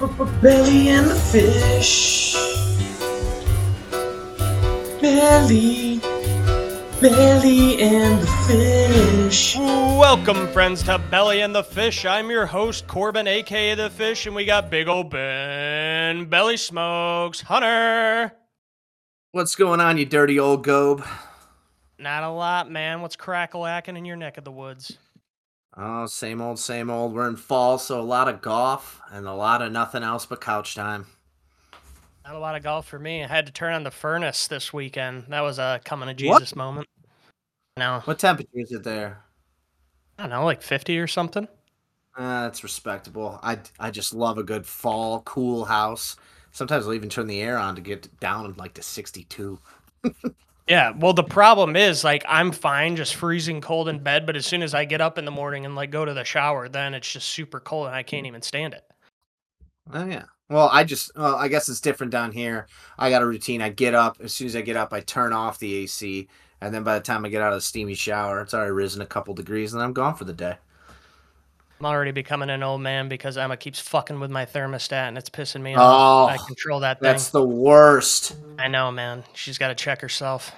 Belly and the fish. Belly. Belly and the fish. Welcome, friends, to Belly and the Fish. I'm your host, Corbin, aka The Fish, and we got Big Ol' Ben, Belly Smokes, Hunter. What's going on, you dirty old gobe? Not a lot, man. What's crack-a-lacking in your neck of the woods? Oh, same old, same old. We're in fall, so a lot of golf and a lot of nothing else but couch time. Not a lot of golf for me. I had to turn on the furnace this weekend. That was a coming to Jesus moment. No, What temperature is it there? I don't know, like 50 or something. Uh, that's respectable. I, I just love a good fall, cool house. Sometimes I'll even turn the air on to get down like to 62. Yeah, well, the problem is like I'm fine just freezing cold in bed, but as soon as I get up in the morning and like go to the shower, then it's just super cold and I can't even stand it. Oh yeah. Well, I just well, I guess it's different down here. I got a routine. I get up as soon as I get up, I turn off the AC, and then by the time I get out of the steamy shower, it's already risen a couple degrees, and I'm gone for the day. I'm already becoming an old man because Emma keeps fucking with my thermostat and it's pissing me Oh, off. I control that thing. That's the worst. I know, man. She's got to check herself.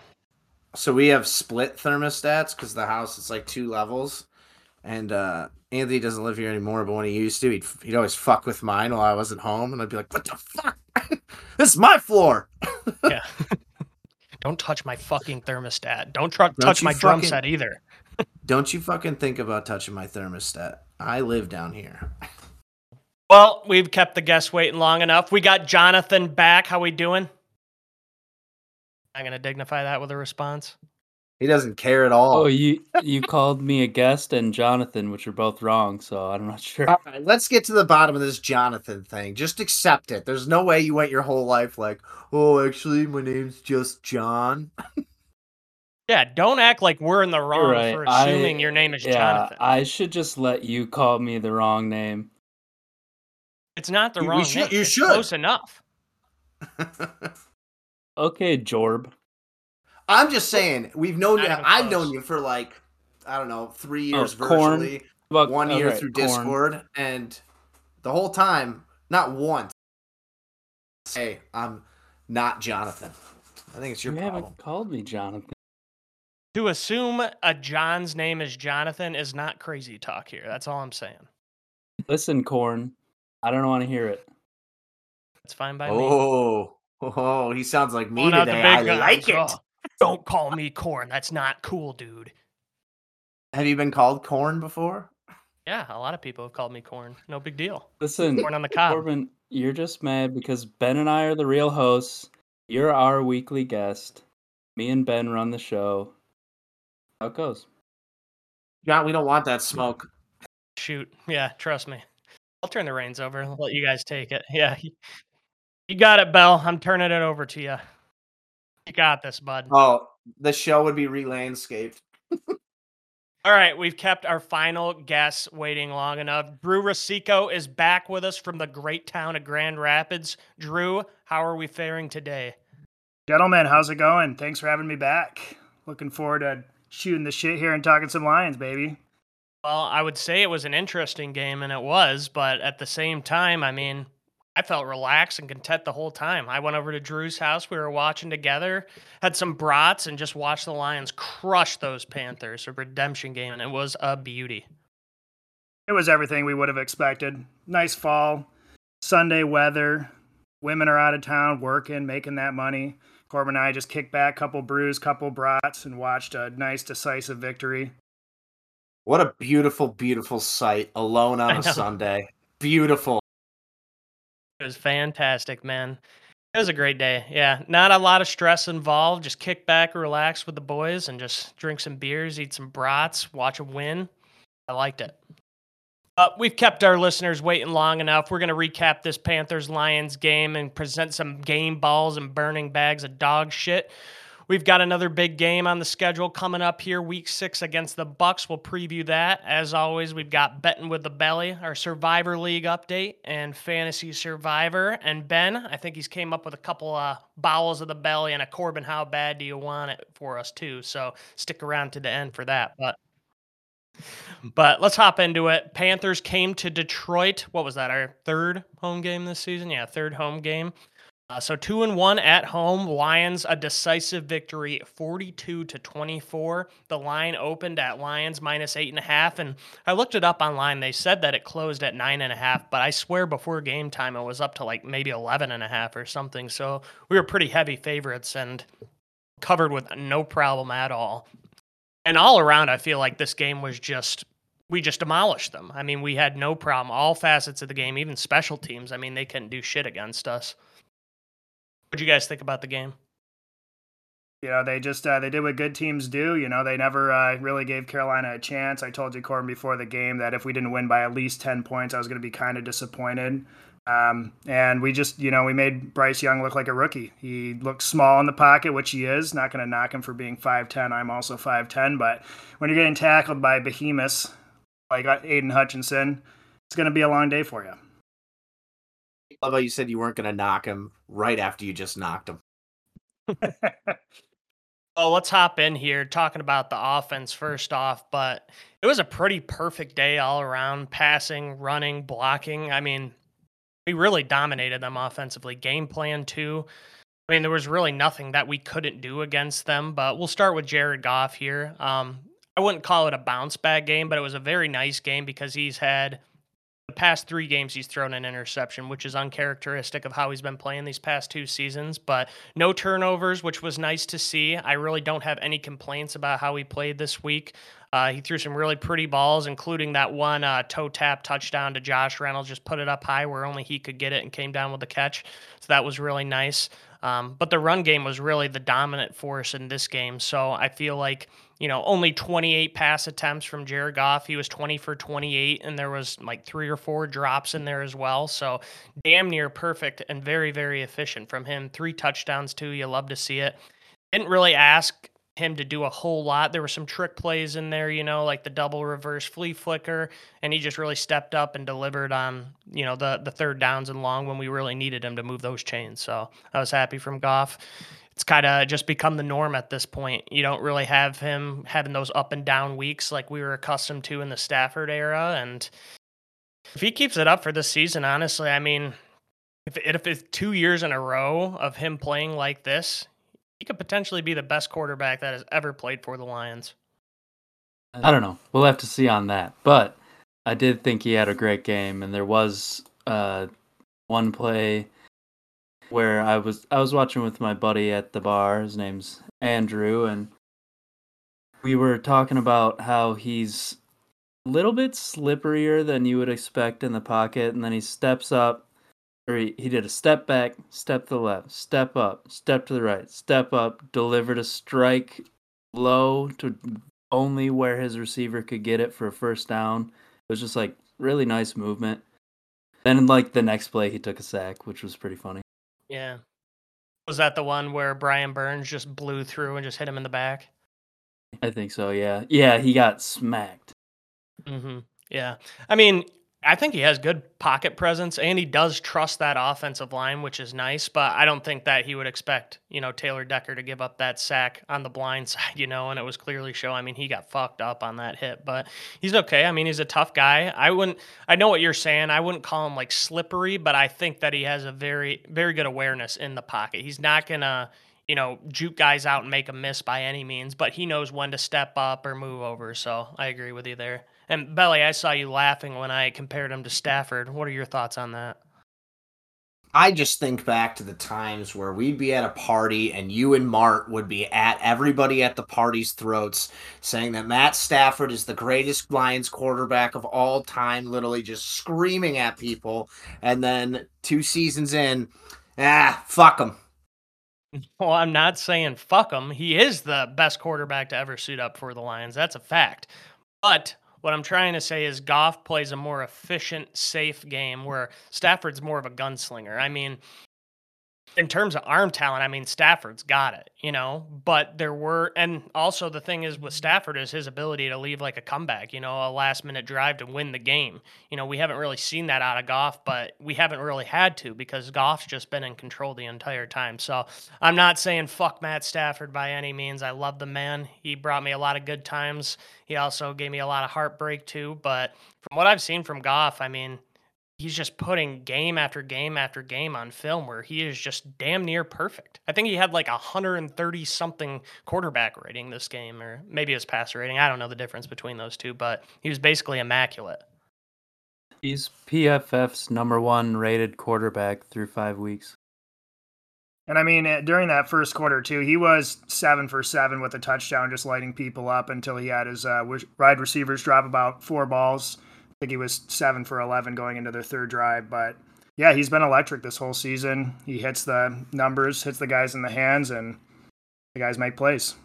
So we have split thermostats because the house is like two levels, and uh Anthony doesn't live here anymore. But when he used to, he'd he'd always fuck with mine while I wasn't home, and I'd be like, "What the fuck? this is my floor." Yeah. Don't touch my fucking thermostat. Don't tr- touch you my drum set either. Don't you fucking think about touching my thermostat. I live down here. Well, we've kept the guests waiting long enough. We got Jonathan back. How we doing? I'm gonna dignify that with a response. He doesn't care at all. Oh, you you called me a guest and Jonathan, which are both wrong, so I'm not sure. All right, let's get to the bottom of this Jonathan thing. Just accept it. There's no way you went your whole life like, oh, actually, my name's just John. Yeah, don't act like we're in the wrong right. for I- assuming your name is yeah, Jonathan. I should just let you call me the wrong name. it's not the You- you wrong should- name. you It's should. Close enough. Okay, Jorb. I'm just saying, we've known you. I've close. known you for like, I don't know, three oh, years corn. virtually, Well, one year okay, through corn. Discord, and the whole time, not once. Hey, I'm not Jonathan. I think it's your You problem. haven't called me Jonathan. To assume a John's name is Jonathan is not crazy talk here. That's all I'm saying. Listen, Corn. I don't want to hear it. It's fine by me. Oh, oh, he sounds like me Pulling today. I guns. like it. Oh, don't call me corn. That's not cool, dude. Have you been called corn before? Yeah, a lot of people have called me corn. No big deal. Listen, Corn on the cob. Corbin, you're just mad because Ben and I are the real hosts. You're our weekly guest. Me and Ben run the show. How it goes. John, we don't want that smoke. Shoot. Yeah, trust me. I'll turn the reins over and let you guys take it. Yeah. You got it, Bell. I'm turning it over to you. You got this, bud. Oh, the show would be re-landscaped. All right, we've kept our final guest waiting long enough. Drew Rosico is back with us from the great town of Grand Rapids. Drew, how are we faring today? Gentlemen, how's it going? Thanks for having me back. Looking forward to shooting the shit here and talking some Lions, baby. Well, I would say it was an interesting game, and it was, but at the same time, I mean, I felt relaxed and content the whole time. I went over to Drew's house. We were watching together, had some brats, and just watched the Lions crush those Panthers. A redemption game, and it was a beauty. It was everything we would have expected. Nice fall, Sunday weather. Women are out of town working, making that money. Corbin and I just kicked back, couple brews, couple brats, and watched a nice, decisive victory. What a beautiful, beautiful sight alone on a. Sunday. Beautiful. It was fantastic, man. It was a great day. Yeah, not a lot of stress involved. Just kick back, relax with the boys, and just drink some beers, eat some brats, watch a win. I liked it. Uh, we've kept our listeners waiting long enough. We're going to recap this Panthers Lions game and present some game balls and burning bags of dog shit. We've got another big game on the schedule coming up here, week six against the Bucs. We'll preview that. As always, we've got betting with the belly, our Survivor League update, and Fantasy Survivor. And Ben, I think he's came up with a couple bowels of the belly and a Corbin, how bad do you want it for us too? So stick around to the end for that. But but let's hop into it. Panthers came to Detroit. What was that? Our third home game this season? Yeah, third home game. Uh, so two and one at home. Lions a decisive victory, forty-two to twenty-four. The line opened at Lions minus eight and a half, and I looked it up online. They said that it closed at nine and a half, but I swear before game time it was up to like maybe eleven and a half or something. So we were pretty heavy favorites and covered with no problem at all. And all around, I feel like this game was just we just demolished them. I mean, we had no problem. All facets of the game, even special teams. I mean, they couldn't do shit against us. What do you guys think about the game? You know, they just uh, they did what good teams do. You know, they never uh, really gave Carolina a chance. I told you, Corbin, before the game that if we didn't win by at least ten points, I was going to be kind of disappointed. Um, and we just, you know, we made Bryce Young look like a rookie. He looks small in the pocket, which he is. Not going to knock him for being 5'10. I'm also 5'10. But when you're getting tackled by behemoths like Aidan Hutchinson, it's going to be a long day for you love how you said you weren't going to knock him right after you just knocked him. Oh, let's hop in here talking about the offense first off. But it was a pretty perfect day all around passing, running, blocking. I mean, we really dominated them offensively. Game plan, too. I mean, there was really nothing that we couldn't do against them. But we'll start with Jared Goff here. Um, I wouldn't call it a bounce back game, but it was a very nice game because he's had the past three games he's thrown an interception, which is uncharacteristic of how he's been playing these past two seasons. But no turnovers, which was nice to see. I really don't have any complaints about how he played this week. Uh, he threw some really pretty balls, including that one uh, toe tap touchdown to Josh Reynolds. Just put it up high where only he could get it and came down with the catch. So that was really nice. Um, but the run game was really the dominant force in this game. So I feel like you know, only 28 pass attempts from Jared Goff. He was 20 for 28, and there was like three or four drops in there as well. So damn near perfect and very, very efficient from him. Three touchdowns too. You love to see it. Didn't really ask him to do a whole lot. There were some trick plays in there, you know, like the double reverse flea flicker, and he just really stepped up and delivered on, you know, the the third downs and long when we really needed him to move those chains. So I was happy from Goff it's kind of just become the norm at this point. You don't really have him having those up and down weeks like we were accustomed to in the Stafford era. And if he keeps it up for this season, honestly, I mean, if, if it's two years in a row of him playing like this, he could potentially be the best quarterback that has ever played for the Lions. I don't know. We'll have to see on that. But I did think he had a great game, and there was uh, one play where I was I was watching with my buddy at the bar. His name's Andrew, and we were talking about how he's a little bit slipperier than you would expect in the pocket, and then he steps up, or he, he did a step back, step to the left, step up, step to the right, step up, delivered a strike low to only where his receiver could get it for a first down. It was just like really nice movement. Then like the next play he took a sack, which was pretty funny. Yeah. Was that the one where Brian Burns just blew through and just hit him in the back? I think so. Yeah. Yeah. He got smacked. Mm-hmm. Yeah. I mean, I think he has good pocket presence and he does trust that offensive line, which is nice. But I don't think that he would expect, you know, Taylor Decker to give up that sack on the blind side, you know, and it was clearly show. I mean, he got fucked up on that hit, but he's okay. I mean, he's a tough guy. I wouldn't, I know what you're saying. I wouldn't call him like slippery, but I think that he has a very, very good awareness in the pocket. He's not going to, you know, juke guys out and make a miss by any means, but he knows when to step up or move over. So I agree with you there. And Belly, I saw you laughing when I compared him to Stafford. What are your thoughts on that? I just think back to the times where we'd be at a party and you and Mart would be at everybody at the party's throats saying that Matt Stafford is the greatest Lions quarterback of all time, literally just screaming at people. And then two seasons in, ah, fuck him. Well, I'm not saying fuck him. He is the best quarterback to ever suit up for the Lions. That's a fact. But what I'm trying to say is Goff plays a more efficient, safe game where Stafford's more of a gunslinger. I mean, in terms of arm talent, I mean Stafford's got it, you know. But there were, and also the thing is with Stafford is his ability to leave like a comeback, you know, a last minute drive to win the game. You know, we haven't really seen that out of Goff, but we haven't really had to because Goff's just been in control the entire time. So I'm not saying fuck Matt Stafford by any means. I love the man. He brought me a lot of good times. He also gave me a lot of heartbreak too. But from what I've seen from Goff, I mean he's just putting game after game after game on film where he is just damn near perfect. I think he had like a 130 something quarterback rating this game, or maybe his passer rating. I don't know the difference between those two, but he was basically immaculate. He's PFF's number one rated quarterback through five weeks. And I mean, eh, during that first quarter too, he was seven for seven with a touchdown, just lighting people up until he had his uh, wide receivers drop about four balls think he was seven for 11 going into their third drive. But yeah, he's been electric this whole season. He hits the numbers, hits the guys in the hands, and the guys make plays.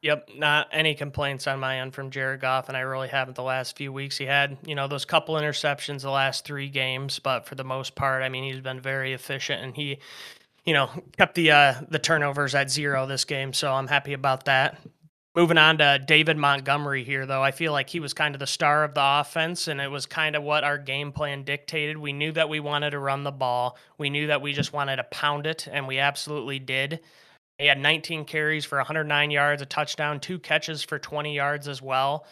Yep, not any complaints on my end from Jared Goff, and I really haven't the last few weeks. He had, you know, those couple interceptions the last three games, but for the most part, I mean, he's been very efficient, and he, you know, kept the uh, the turnovers at zero this game. So I'm happy about that. Moving on to David Montgomery here, though, I feel like he was kind of the star of the offense, and it was kind of what our game plan dictated. We knew that we wanted to run the ball. We knew that we just wanted to pound it, and we absolutely did. He had 19 carries for 109 yards, a touchdown, two catches for 20 yards as well.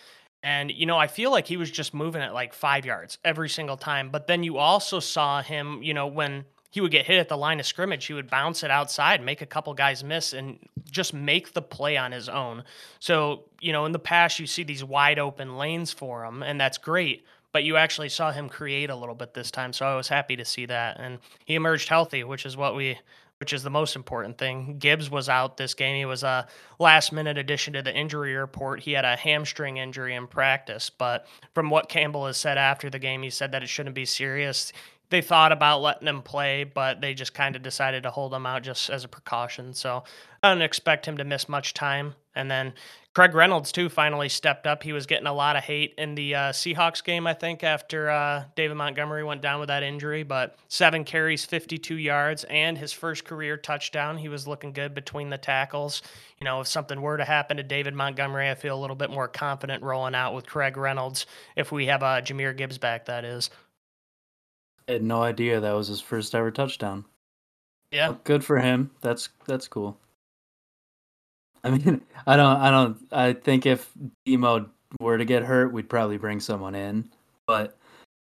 And, you know, I feel like he was just moving at like five yards every single time. But then you also saw him, you know, when he would get hit at the line of scrimmage. He would bounce it outside, make a couple guys miss, and just make the play on his own. So, you know, in the past, you see these wide open lanes for him, and that's great. But you actually saw him create a little bit this time. So I was happy to see that. And he emerged healthy, which is what we which is the most important thing. Gibbs was out this game. He was a last minute addition to the injury report. He had a hamstring injury in practice, but from what Campbell has said after the game, he said that it shouldn't be serious they thought about letting him play, but they just kind of decided to hold him out just as a precaution. So I don't expect him to miss much time. And then Craig Reynolds too finally stepped up. He was getting a lot of hate in the uh, Seahawks game, I think, after uh, David Montgomery went down with that injury. But seven carries, 52 yards, and his first career touchdown. He was looking good between the tackles. You know, if something were to happen to David Montgomery, I feel a little bit more confident rolling out with Craig Reynolds if we have uh, Jahmyr Gibbs back. That is. I had no idea that was his first ever touchdown. Yeah. Well, good for him. That's that's cool. I mean, I don't I don't I think if Demo were to get hurt, we'd probably bring someone in. But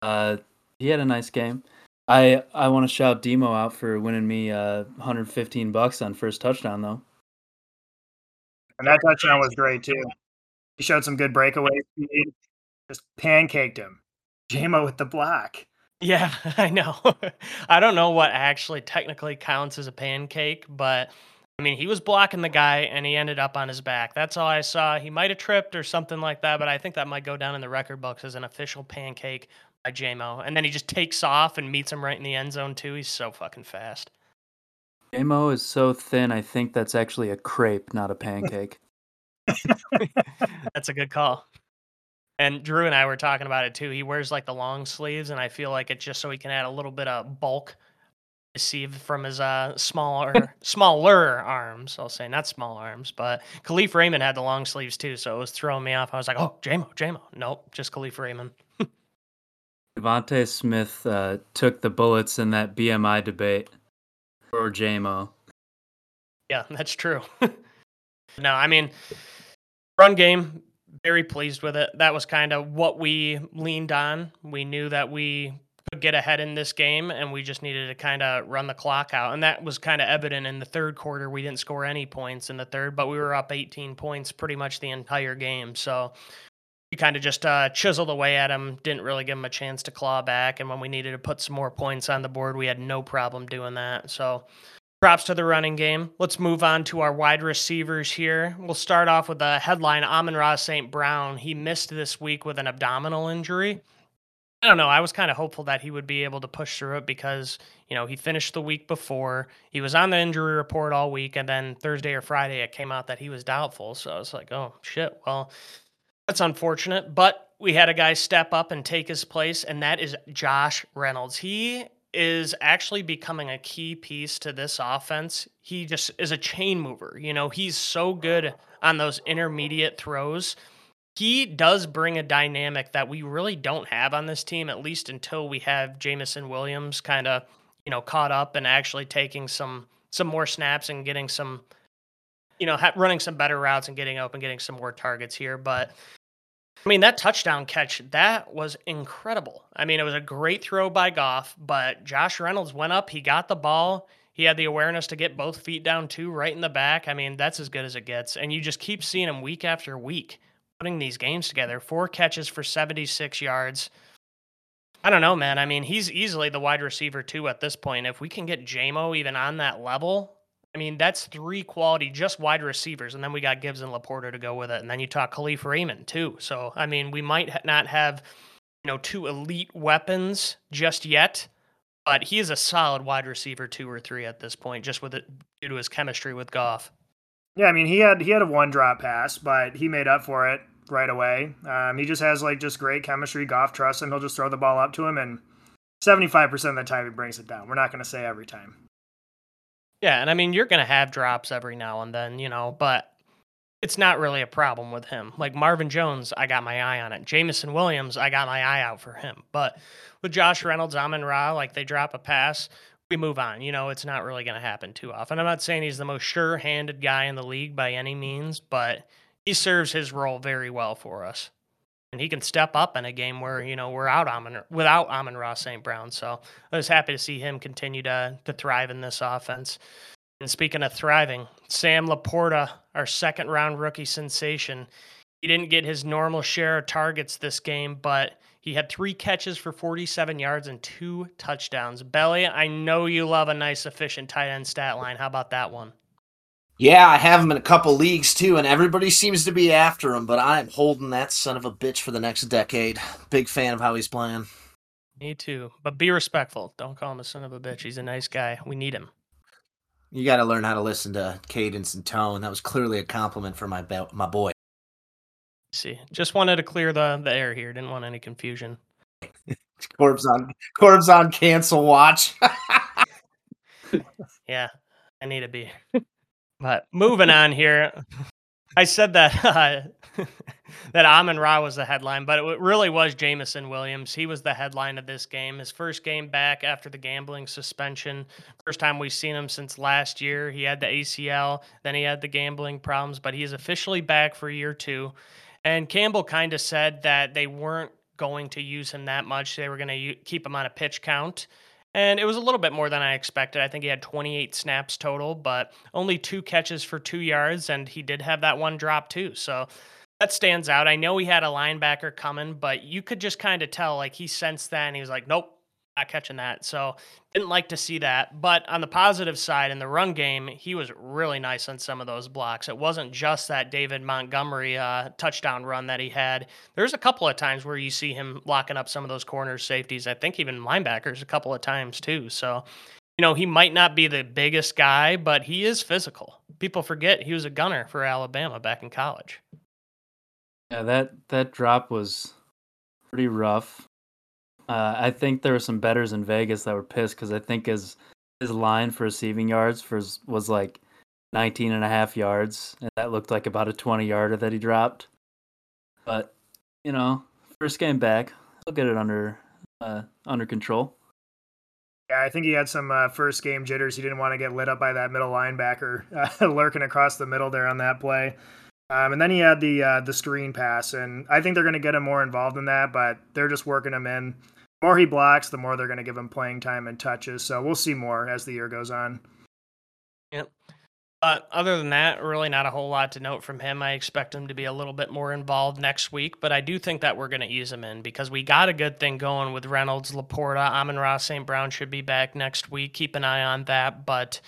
uh he had a nice game. I I want to shout Demo out for winning me uh 115 bucks on first touchdown though. And that touchdown was great too. He showed some good breakaway speed. Just pancaked him. Jamo with the block. Yeah, I know. I don't know what actually technically counts as a pancake, but I mean, he was blocking the guy and he ended up on his back. That's all I saw. He might have tripped or something like that, but I think that might go down in the record books as an official pancake by Jamo. And then he just takes off and meets him right in the end zone, too. He's so fucking fast. Jamo is so thin, I think that's actually a crepe, not a pancake. that's a good call. And Drew and I were talking about it too. He wears like the long sleeves, and I feel like it's just so he can add a little bit of bulk received from his uh smaller smaller arms. I'll say not small arms, but Kalif Raymond had the long sleeves too, so it was throwing me off. I was like, oh, Jamo, Jamo. Nope, just Kalif Raymond. DeVonta Smith uh, took the bullets in that BMI debate for Jamo. Yeah, that's true. no, I mean, run game very pleased with it. That was kind of what we leaned on. We knew that we could get ahead in this game and we just needed to kind of run the clock out. And that was kind of evident in the third quarter. We didn't score any points in the third, but we were up 18 points pretty much the entire game. So we kind of just uh, chiseled away at them, didn't really give them a chance to claw back. And when we needed to put some more points on the board, we had no problem doing that. So Props to the running game. Let's move on to our wide receivers here. We'll start off with the headline Amon-Ra St. Brown. He missed this week with an abdominal injury. I don't know. I was kind of hopeful that he would be able to push through it because, you know, he finished the week before. He was on the injury report all week. And then Thursday or Friday, it came out that he was doubtful. So I was like, oh, shit. Well, that's unfortunate. But we had a guy step up and take his place, and that is Josh Reynolds. He is actually becoming a key piece to this offense. He just is a chain mover. You know, he's so good on those intermediate throws. He does bring a dynamic that we really don't have on this team, at least until we have Jameson Williams kind of, you know, caught up and actually taking some some more snaps and getting some, you know, ha- running some better routes and getting open, getting some more targets here. But I mean, that touchdown catch, that was incredible. I mean, it was a great throw by Goff, but Josh Reynolds went up, he got the ball. He had the awareness to get both feet down too, right in the back. I mean, that's as good as it gets. And you just keep seeing him week after week putting these games together. Four catches for 76 yards. I don't know, man. I mean, he's easily the wide receiver too at this point. If we can get Jamo even on that level, I mean, that's three quality just wide receivers, and then we got Gibbs and LaPorta to go with it, and then you talk Kalif Raymond too. So I mean, we might not have you know two elite weapons just yet, but he is a solid wide receiver two or three at this point, just with it due to his chemistry with Goff. Yeah, I mean, he had he had a one drop pass, but he made up for it right away. Um, he just has like just great chemistry. Goff trusts him; he'll just throw the ball up to him, and seventy five percent of the time he brings it down. We're not going to say every time. Yeah, and I mean you're gonna have drops every now and then, you know, but it's not really a problem with him. Like Marvin Jones, I got my eye on it. Jameson Williams, I got my eye out for him. But with Josh Reynolds, Amon Ra, like they drop a pass, we move on. You know, it's not really to happen too often. I'm not saying he's the most sure-handed guy in the league by any means, but he serves his role very well for us. And he can step up in a game where, you know, we're out Amon, without Amon Ra St. Brown. So I was happy to see him continue to to thrive in this offense. And speaking of thriving, Sam LaPorta, our second round rookie sensation, he didn't get his normal share of targets this game, but he had three catches for 47 yards and two touchdowns. Belly, I know you love a nice, efficient tight end stat line. How about that one? Yeah, I have him in a couple leagues too, and everybody seems to be after him, but I'm holding that son of a bitch for the next decade. Big fan of how he's playing. Me too. But be respectful. Don't call him a son of a bitch. He's a nice guy. We need him. You got to learn how to listen to cadence and tone. That was clearly a compliment for my be- my boy. See, just wanted to clear the, the air here. Didn't want any confusion. Corbs on Corbs on cancel watch. yeah, I need a beer. but moving on here, I said that uh, that Amon Ra was the headline, but it really was Jameson Williams. He was the headline of this game. His first game back after the gambling suspension. First time we've seen him since last year. He had the ACL, then he had the gambling problems, but he is officially back for year two. And Campbell kind of said that they weren't going to use him that much. They were going to keep him on a pitch count. And it was a little bit more than I expected. I think he had 28 snaps total, but only two catches for two yards. And he did have that one drop too. So that stands out. I know he had a linebacker coming, but you could just kind of tell like he sensed that and he was like, nope, not catching that. So didn't like to see that. But on the positive side, in the run game, he was really nice on some of those blocks. It wasn't just that David Montgomery uh, touchdown run that he had. There's a couple of times where you see him locking up some of those corners, safeties. I think even linebackers a couple of times too. So. You know, he might not be the biggest guy, but he is physical. People forget he was a gunner for Alabama back in college. Yeah, that that drop was pretty rough. Uh, I think there were some betters in Vegas that were pissed because I think his his line for receiving yards for was like 19 and a half yards, and that looked like about a 20 yarder that he dropped. But you know, first game back, he'll get it under uh, under control. Yeah, I think he had some uh, first game jitters. He didn't want to get lit up by that middle linebacker uh, lurking across the middle there on that play. Um, and then he had the uh, the screen pass, and I think they're going to get him more involved in that, but they're just working him in. More he blocks, the more they're going to give him playing time and touches. So we'll see more as the year goes on. Yep. But other than that, really not a whole lot to note from him. I expect him to be a little bit more involved next week, but I do think that we're going to ease him in because we got a good thing going with Reynolds, LaPorta, Amon Ra, St. Brown should be back next week. Keep an eye on that. But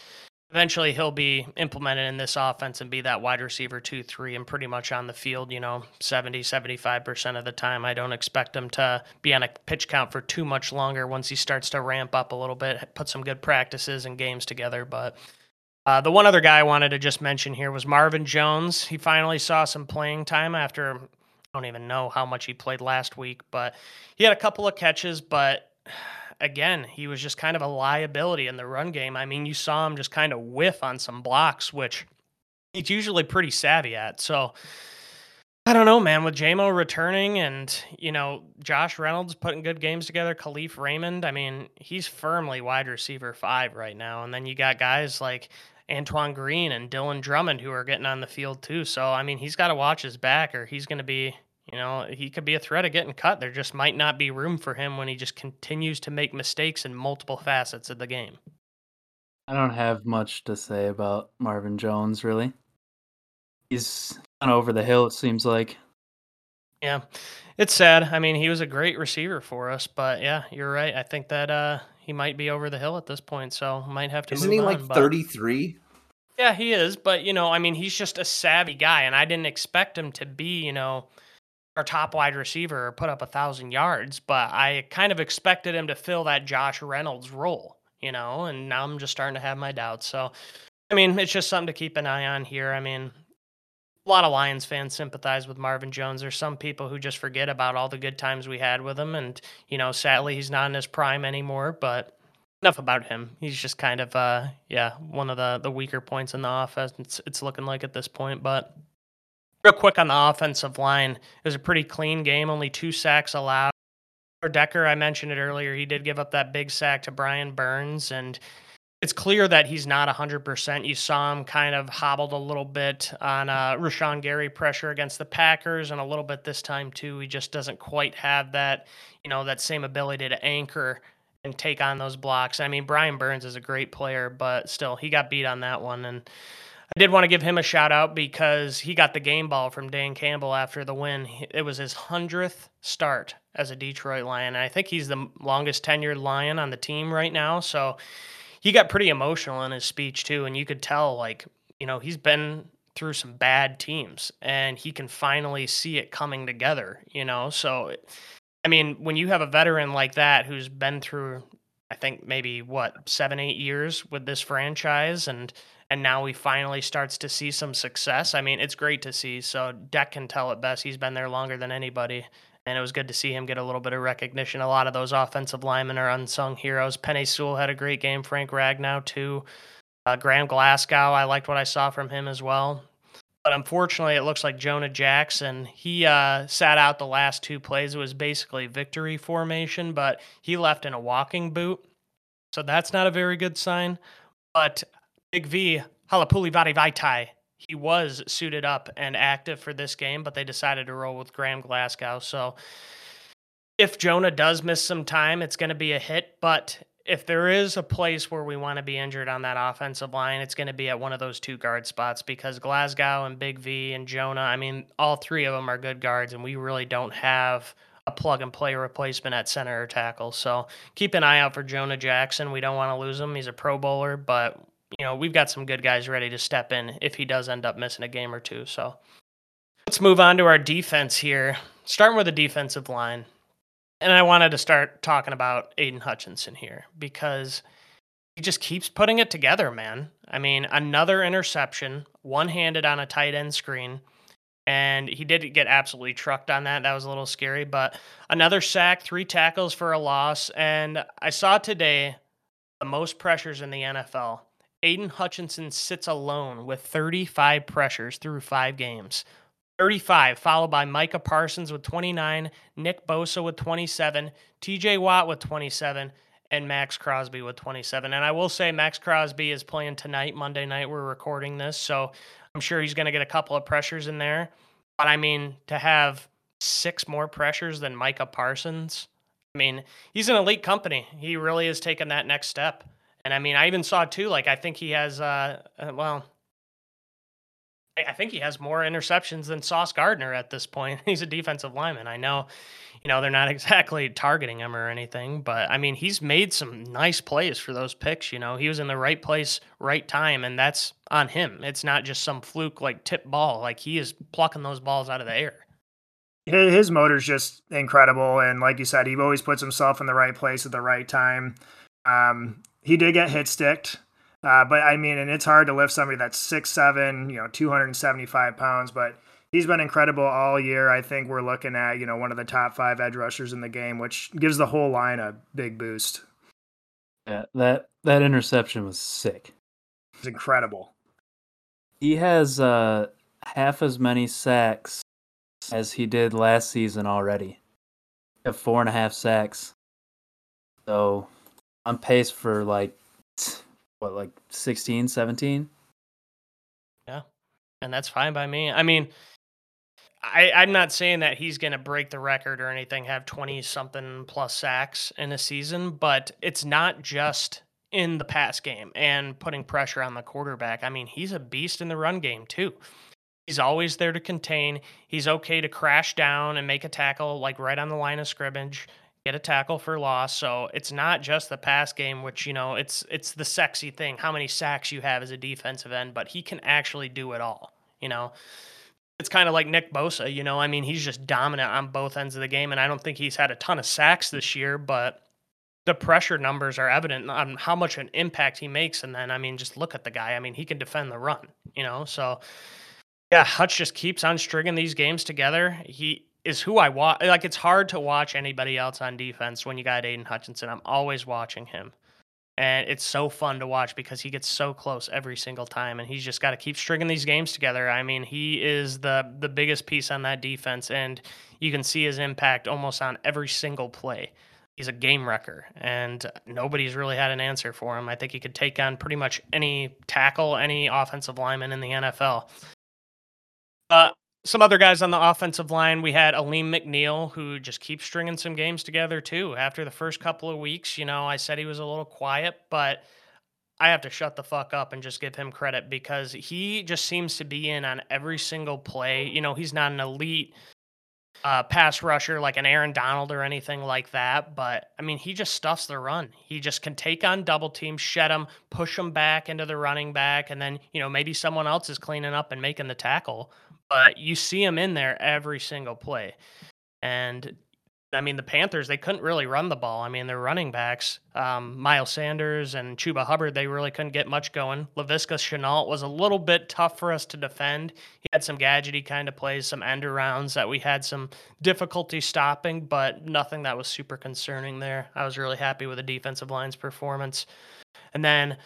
eventually he'll be implemented in this offense and be that wide receiver 2-3 and pretty much on the field you know 70 75% of the time. I don't expect him to be on a pitch count for too much longer once he starts to ramp up a little bit put some good practices and games together but uh, the one other guy i wanted to just mention here was marvin jones. He finally saw some playing time after i don't even know how much he played last week but he had a couple of catches but again, he was just kind of a liability in the run game. I mean, you saw him just kind of whiff on some blocks, which he's usually pretty savvy at. So I don't know, man. With Jamo returning and you know Josh Reynolds putting good games together, Kalif Raymond. I mean, he's firmly wide receiver five right now. And then you got guys like Antoine Green and Dylan Drummond who are getting on the field too. So I mean, he's got to watch his back, or he's going to be, you know, he could be a threat of getting cut. There just might not be room for him when he just continues to make mistakes in multiple facets of the game. I don't have much to say about Marvin Jones, really. He's kind of over the hill, it seems like. Yeah, it's sad. I mean, he was a great receiver for us, but yeah, you're right. I think that uh, he might be over the hill at this point, so might have to. Isn't move he like on, but- 33? Yeah, he is, but you know, I mean, he's just a savvy guy, and I didn't expect him to be, you know, our top wide receiver put up a thousand yards, but I kind of expected him to fill that Josh Reynolds role, you know, and now I'm just starting to have my doubts. So, I mean, it's just something to keep an eye on here. I mean, a lot of Lions fans sympathize with Marvin Jones. There's some people who just forget about all the good times we had with him, and you know, sadly, he's not in his prime anymore. But enough about him. He's just kind of, uh, yeah, one of the the weaker points in the offense. It's, it's looking like at this point, but. Real quick on the offensive line, it was a pretty clean game. Only two sacks allowed. For Decker, I mentioned it earlier. He did give up that big sack to Brian Burns, and it's clear that he's not 100%. You saw him kind of hobbled a little bit on uh, Rashan Gary pressure against the Packers, and a little bit this time too. He just doesn't quite have that, you know, that same ability to anchor and take on those blocks. I mean, Brian Burns is a great player, but still, he got beat on that one. And did want to give him a shout out because he got the game ball from Dan Campbell after the win. It was his 100th start as a Detroit Lion. And I think he's the longest tenured Lion on the team right now. So he got pretty emotional in his speech too. And you could tell, like, you know, he's been through some bad teams and he can finally see it coming together, you know? So, I mean, when you have a veteran like that who's been through, I think maybe what, seven, eight years with this franchise and and now he finally starts to see some success. I mean, it's great to see. So Deck can tell it best. He's been there longer than anybody. And it was good to see him get a little bit of recognition. A lot of those offensive linemen are unsung heroes. Penei Sewell had a great game. Frank Ragnow, too. Uh, Graham Glasgow, I liked what I saw from him as well. But unfortunately, it looks like Jonah Jackson, he uh, sat out the last two plays. It was basically victory formation, but he left in a walking boot. So that's not a very good sign. But Big V, Halapoulivaati Vaitai, he was suited up and active for this game, but they decided to roll with Graham Glasgow. So if Jonah does miss some time, it's going to be a hit. But if there is a place where we want to be injured on that offensive line, it's going to be at one of those two guard spots because Glasgow and Big V and Jonah, I mean, all three of them are good guards, and we really don't have a plug and play replacement at center or tackle. So keep an eye out for Jonah Jackson. We don't want to lose him. He's a pro bowler, but you know, we've got some good guys ready to step in if he does end up missing a game or two. So let's move on to our defense here. Starting with the defensive line. And I wanted to start talking about Aidan Hutchinson here because he just keeps putting it together, man. I mean, another interception, one handed on a tight end screen. And he did get absolutely trucked on that. That was a little scary. But another sack, three tackles for a loss. And I saw today the most pressures in the NFL. Aidan Hutchinson sits alone with 35 pressures through five games. 35, followed by Micah Parsons with 29, Nick Bosa with 27, TJ Watt with 27, and Maxx Crosby with 27. And I will say Maxx Crosby is playing tonight, Monday night. We're recording this, so I'm sure he's going to get a couple of pressures in there. But I mean, to have six more pressures than Micah Parsons, I mean, he's an elite company. He really is taking that next step. And I mean, I even saw too, like, I think he has, uh, uh well, I think he has more interceptions than Sauce Gardner at this point. He's a defensive lineman. I know, you know, they're not exactly targeting him or anything, but I mean, he's made some nice plays for those picks. You know, he was in the right place, right time, and that's on him. It's not just some fluke like tip ball. Like he is plucking those balls out of the air. His, his motor's just incredible, and like you said, he always puts himself in the right place at the right time. Um, he did get hit sticked, uh, but I mean, and it's hard to lift somebody that's six seven, you know, two hundred and seventy five pounds, but he's been incredible all year. I think we're looking at you know one of the top five edge rushers in the game, which gives the whole line a big boost. Yeah, that that interception was sick. It's incredible. He has uh half as many sacks as he did last season already. At four and a half sacks. So on pace for like what like 16, 17? yeah and that's fine by me. I mean, I, I'm not saying that he's going to break the record or anything, have 20 something plus sacks in a season, but it's not just in the pass game and putting pressure on the quarterback. I mean, he's a beast in the run game, too. He's always there to contain. He's okay to crash down and make a tackle, like right on the line of scrimmage, get a tackle for loss. So it's not just the pass game, which you know it's it's the sexy thing, how many sacks you have as a defensive end, but he can actually do it all. You know, it's kind of like Nick Bosa. You know, I mean, he's just dominant on both ends of the game, and I don't think he's had a ton of sacks this year, but the pressure numbers are evident on how much an impact he makes. And then, I mean, just look at the guy. I mean, he can defend the run. You know, so. Yeah, Hutch just keeps on stringing these games together. He is who I watch. Like it's hard to watch anybody else on defense when you got Aidan Hutchinson. I'm always watching him, and it's so fun to watch because he gets so close every single time, and he's just got to keep stringing these games together. I mean, he is the the biggest piece on that defense, and you can see his impact almost on every single play. He's a game wrecker, and nobody's really had an answer for him. I think he could take on pretty much any tackle, any offensive lineman in the NFL. Uh, some other guys on the offensive line, we had Alim McNeill, who just keeps stringing some games together too. After the first couple of weeks, you know, I said he was a little quiet, but I have to shut the fuck up and just give him credit because he just seems to be in on every single play. You know, he's not an elite uh, pass rusher like an Aaron Donald or anything like that, but I mean, he just stuffs the run. He just can take on double teams, shed them, push them back into the running back, and then, you know, maybe someone else is cleaning up and making the tackle but you see him in there every single play. And I mean, the Panthers, they couldn't really run the ball. I mean, their running backs, um, Miles Sanders and Chuba Hubbard, they really couldn't get much going. Laviska Shenault was a little bit tough for us to defend. He had some gadgety kind of plays, some end arounds that we had some difficulty stopping, but nothing that was super concerning there. I was really happy with the defensive line's performance. And then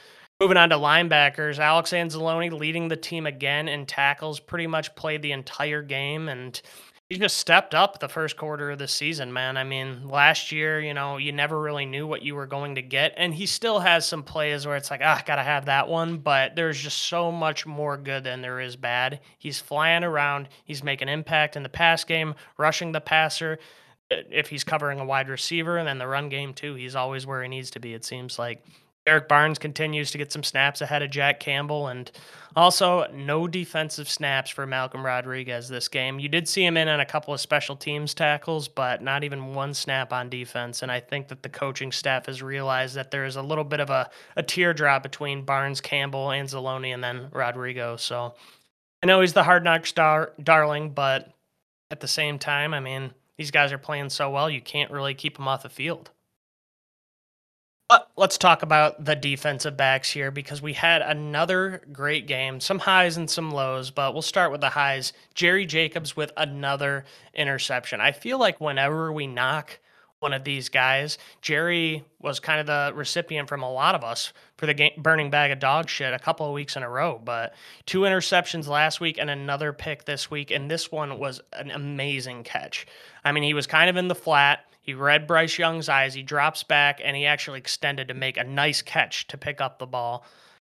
Moving on to linebackers, Alex Anzalone leading the team again in tackles, pretty much played the entire game, and he just stepped up the first quarter of the season, man. I mean, last year, you know, you never really knew what you were going to get, and he still has some plays where it's like, ah, gotta have that one, but there's just so much more good than there is bad. He's flying around, he's making impact in the pass game, rushing the passer. If he's covering a wide receiver, and then the run game too, he's always where he needs to be. It seems like Derrick Barnes continues to get some snaps ahead of Jack Campbell, and also no defensive snaps for Malcolm Rodriguez this game. You did see him in on a couple of special teams tackles, but not even one snap on defense. And I think that the coaching staff has realized that there is a little bit of a, a teardrop between Barnes, Campbell, Anzalone, and then Rodrigo. So I know he's the hard knock star, darling, but at the same time, I mean, these guys are playing so well, you can't really keep them off the field. Let's talk about the defensive backs here because we had another great game, some highs and some lows, but we'll start with the highs. Jerry Jacobs with another interception. I feel like whenever we knock one of these guys, Jerry was kind of the recipient from a lot of us for the game, burning bag of dog shit a couple of weeks in a row. But two interceptions last week and another pick this week, and this one was an amazing catch. I mean, he was kind of in the flat he read Bryce Young's eyes. He drops back and he actually extended to make a nice catch to pick up the ball.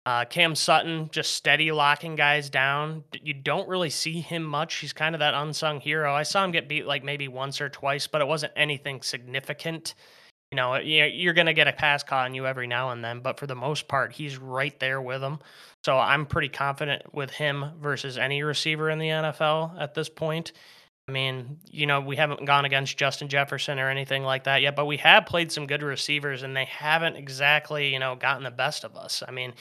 Uh, Cam Sutton just steady locking guys down. You don't really see him much. He's kind of that unsung hero. I saw him get beat like maybe once or twice, but it wasn't anything significant. You know, you're going to get a pass caught on you every now and then, but for the most part, he's right there with them. So I'm pretty confident with him versus any receiver in the NFL at this point. I mean, you know, we haven't gone against Justin Jefferson or anything like that yet, but we have played some good receivers and they haven't exactly, you know, gotten the best of us. I mean,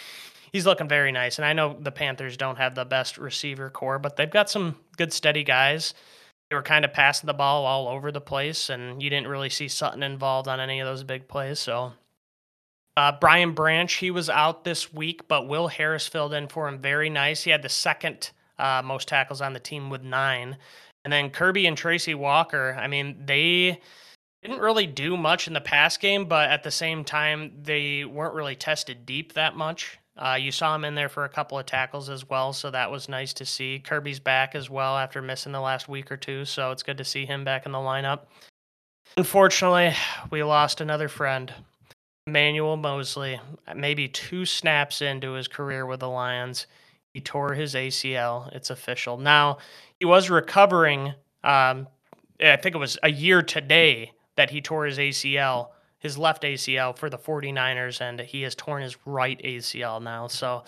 he's looking very nice. And I know the Panthers don't have the best receiver core, but they've got some good, steady guys. They were kind of passing the ball all over the place, and you didn't really see Sutton involved on any of those big plays. So, uh, Brian Branch, he was out this week, but Will Harris filled in for him very nice. He had the second uh, most tackles on the team with nine. And then Kirby and Tracy Walker, I mean, they didn't really do much in the pass game, but at the same time, they weren't really tested deep that much. Uh, you saw him in there for a couple of tackles as well, so that was nice to see. Kirby's back as well after missing the last week or two, so it's good to see him back in the lineup. Unfortunately, we lost another friend, Emmanuel Moseley, Maybe two snaps into his career with the Lions, he tore his ACL. It's official. Now, he was recovering, um, I think it was a year today that he tore his ACL his left ACL for the 49ers, and he has torn his right ACL now. So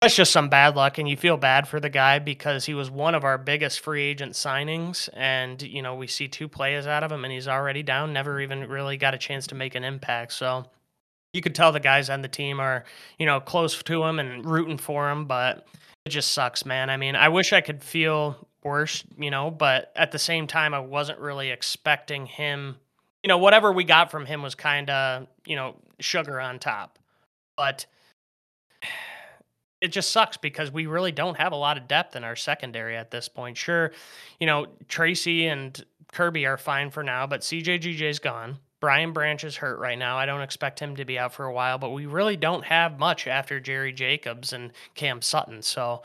that's just some bad luck, and you feel bad for the guy because he was one of our biggest free agent signings, and you know we see two plays out of him, and he's already down. Never even really got a chance to make an impact. So you could tell the guys on the team are you know close to him and rooting for him, but it just sucks, man. I mean, I wish I could feel worse, you know, but at the same time, I wasn't really expecting him you know, whatever we got from him was kind of, you know, sugar on top. But it just sucks because we really don't have a lot of depth in our secondary at this point. Sure, you know, Tracy and Kerby are fine for now, but CJGJ's gone. Brian Branch is hurt right now. I don't expect him to be out for a while, but we really don't have much after Jerry Jacobs and Cam Sutton. So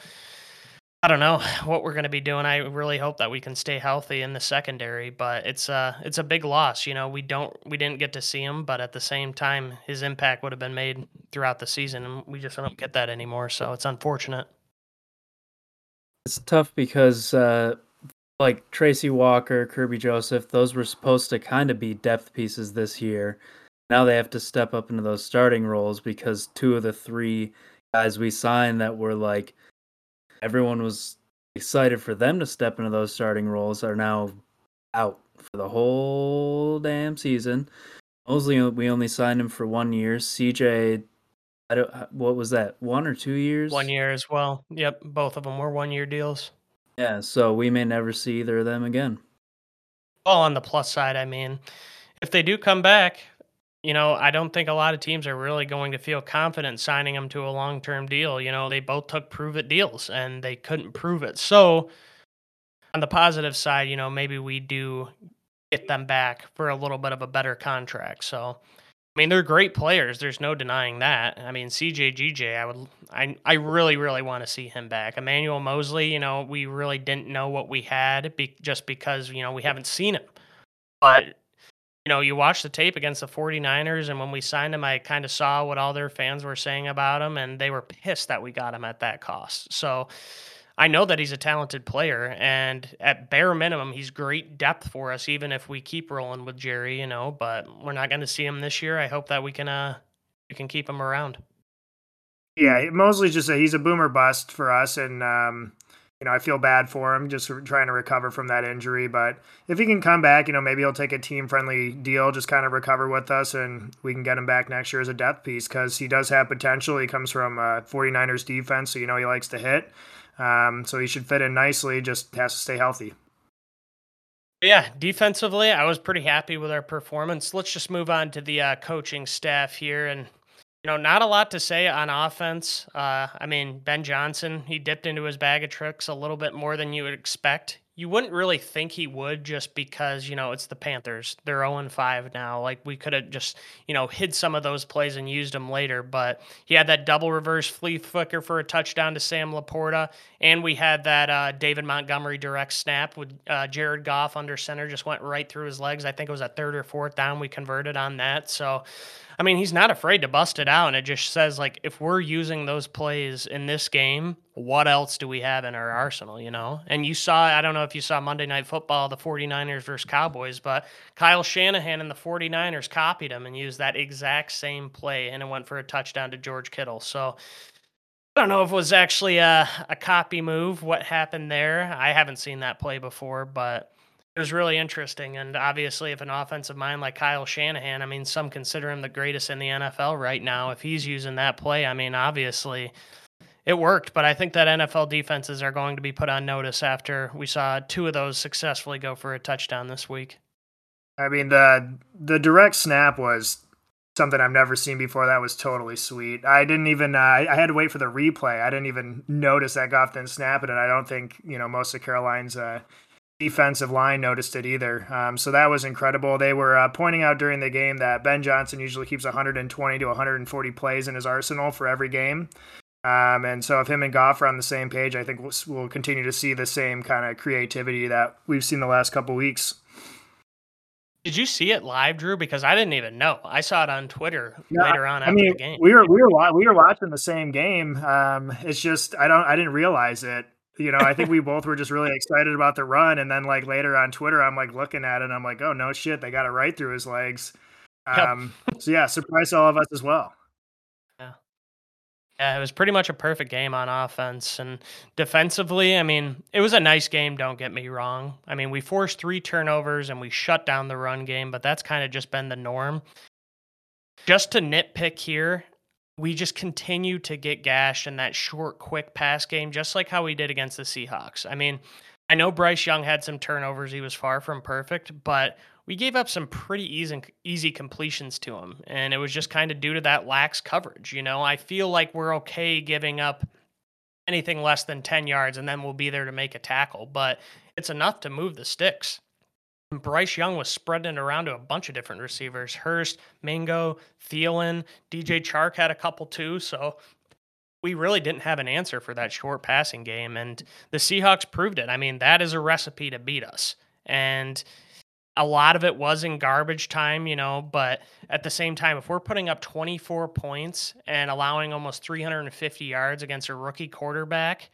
I don't know what we're going to be doing. I really hope that we can stay healthy in the secondary, but it's a it's a big loss. You know, we don't we didn't get to see him, but at the same time, his impact would have been made throughout the season, and we just don't get that anymore. So it's unfortunate. It's tough because uh, like Tracy Walker, Kerby Joseph, those were supposed to kind of be depth pieces this year. Now they have to step up into those starting roles because two of the three guys we signed that were like everyone was excited for them to step into those starting roles are now out for the whole damn season. Moseley, uh, we only signed him for one year. CJ, I don't. Uh, what was that? One or two years? One year as well. Yep, both of them were one year deals. Yeah, so we may never see either of them again. Well, on the plus side, I mean, if they do come back, you know, I don't think a lot of teams are really going to feel confident signing them to a long term deal. You know, they both took prove it deals and they couldn't prove it. So, on the positive side, you know, maybe we do get them back for a little bit of a better contract. So, I mean, they're great players. There's no denying that. I mean, CJ GJ, I would, I, I really, really want to see him back. Emmanuel Moseley, you know, we really didn't know what we had be, just because you know we haven't seen him. But you know, you watch the tape against the 49ers, and when we signed him, I kind of saw what all their fans were saying about him, and they were pissed that we got him at that cost. So I know that he's a talented player, and at bare minimum, he's great depth for us, even if we keep rolling with Jerry, you know, but we're not going to see him this year. I hope that we can, uh, we can keep him around. Yeah, Moseley's just a, he's a boomer bust for us, and um, you know, I feel bad for him just trying to recover from that injury. But if he can come back, you know, maybe he'll take a team friendly deal, just kind of recover with us, and we can get him back next year as a depth piece because he does have potential. He comes from uh, 49ers defense, so you know he likes to hit. Um, so he should fit in nicely, just has to stay healthy. Yeah, defensively, I was pretty happy with our performance. Let's just move on to the uh, coaching staff here. And you know, not a lot to say on offense. Uh, I mean, Ben Johnson, he dipped into his bag of tricks a little bit more than you would expect. You wouldn't really think he would just because, you know, it's the Panthers. They're 0 5 now. Like, we could have just, you know, hid some of those plays and used them later. But he had that double reverse flea flicker for a touchdown to Sam LaPorta. And we had that uh, David Montgomery direct snap with uh, Jared Goff under center, just went right through his legs. I think it was a third or fourth down. We converted on that. So, I mean, he's not afraid to bust it out. And it just says, like, if we're using those plays in this game, what else do we have in our arsenal, you know? And you saw, I don't know if you saw Monday Night Football, the 49ers versus Cowboys, but Kyle Shanahan and the 49ers copied him and used that exact same play, and it went for a touchdown to George Kittle. So, I don't know if it was actually a, a copy move, what happened there. I haven't seen that play before, but it was really interesting. And obviously, if an offensive mind like Kyle Shanahan, I mean, some consider him the greatest in the NFL right now. If he's using that play, I mean, obviously it worked. But I think that NFL defenses are going to be put on notice after we saw two of those successfully go for a touchdown this week. I mean, the the direct snap was something I've never seen before. That was totally sweet. I didn't even uh, I had to wait for the replay. I didn't even notice that Goff didn't snap it, and I don't think you know most of Carolina's uh, defensive line noticed it either. Um, so that was incredible. They were uh, pointing out during the game that Ben Johnson usually keeps 120 to 140 plays in his arsenal for every game. Um, and so if him and Goff are on the same page, I think we'll, we'll continue to see the same kind of creativity that we've seen the last couple weeks. Did you see it live, Drew? Because I didn't even know. I saw it on Twitter yeah, later on after I mean, the game. We were we were we were watching the same game. Um, it's just I don't I didn't realize it. You know, I think we both were just really excited about the run, and then like later on Twitter, I'm like looking at it, and I'm like, oh no shit, they got it right through his legs. Um, yep. so yeah, surprised all of us as well. Yeah, Yeah, it was pretty much a perfect game on offense. And defensively, I mean, it was a nice game, don't get me wrong. I mean, we forced three turnovers and we shut down the run game, but that's kind of just been the norm. Just to nitpick here, we just continue to get gashed in that short, quick pass game, just like how we did against the Seahawks. I mean, I know Bryce Young had some turnovers. He was far from perfect, but we gave up some pretty easy easy completions to him, and it was just kind of due to that lax coverage. You know, I feel like we're okay giving up anything less than 10 yards, and then we'll be there to make a tackle, but it's enough to move the sticks. Bryce Young was spreading it around to a bunch of different receivers. Hurst, Mingo, Thielen, DJ Chark had a couple too. So we really didn't have an answer for that short passing game. And the Seahawks proved it. I mean, that is a recipe to beat us. And a lot of it was in garbage time, you know, but at the same time, if we're putting up 24 points and allowing almost 350 yards against a rookie quarterback,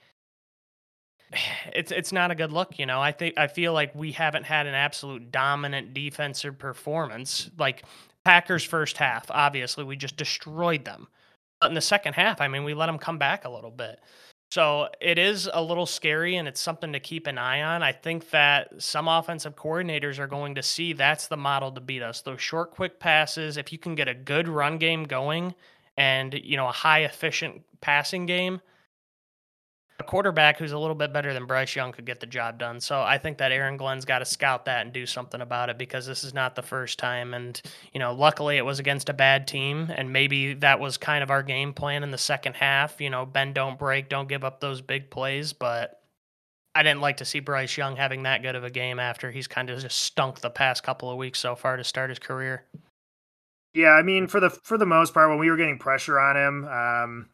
it's it's not a good look, you know. I think I feel like we haven't had an absolute dominant defensive performance. Like Packers first half, obviously we just destroyed them. But in the second half, I mean, we let them come back a little bit. So it is a little scary and it's something to keep an eye on. I think that some offensive coordinators are going to see that's the model to beat us. Those short, quick passes, if you can get a good run game going and, you know, a high efficient passing game, a quarterback who's a little bit better than Bryce Young could get the job done. So I think that Aaron Glenn's got to scout that and do something about it because this is not the first time. And, you know, luckily it was against a bad team. And maybe that was kind of our game plan in the second half. You know, bend, don't break, don't give up those big plays. But I didn't like to see Bryce Young having that good of a game after he's kind of just stunk the past couple of weeks so far to start his career. Yeah, I mean, for the for the most part, when we were getting pressure on him, um,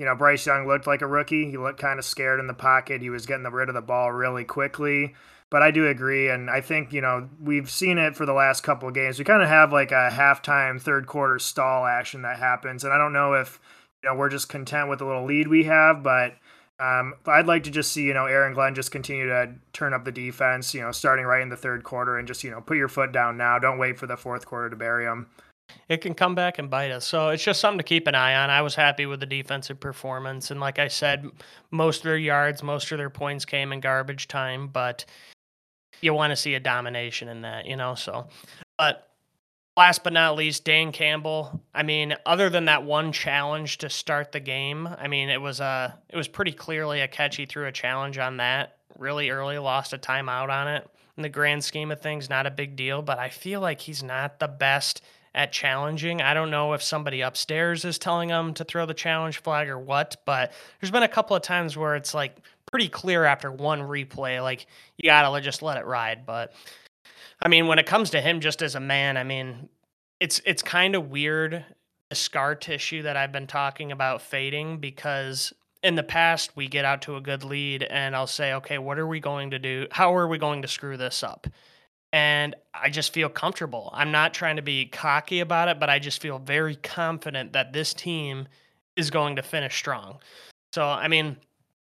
you know, Bryce Young looked like a rookie. He looked kind of scared in the pocket. He was getting rid of the ball really quickly. But I do agree, and I think you know we've seen it for the last couple of games. We kind of have like a halftime, third quarter stall action that happens, and I don't know if you know we're just content with the little lead we have, but um, I'd like to just see you know Aaron Glenn just continue to turn up the defense. You know, starting right in the third quarter, and just you know put your foot down now. Don't wait for the fourth quarter to bury them it can come back and bite us. So it's just something to keep an eye on. I was happy with the defensive performance. And like I said, most of their yards, most of their points came in garbage time, but you want to see a domination in that, you know? So, but last but not least, Dan Campbell. I mean, other than that one challenge to start the game, I mean, it was a, it was pretty clearly a catch. He threw a challenge on that really early, lost a timeout on it. In the grand scheme of things, not a big deal, but I feel like he's not the best at challenging. I don't know if somebody upstairs is telling him to throw the challenge flag or what, but there's been a couple of times where it's like pretty clear after one replay, like you gotta just let it ride. But I mean, when it comes to him just as a man, I mean, it's it's kind of weird the scar tissue that I've been talking about fading because in the past we get out to a good lead and I'll say, okay, what are we going to do? How are we going to screw this up? And I just feel comfortable. I'm not trying to be cocky about it, but I just feel very confident that this team is going to finish strong. So, I mean,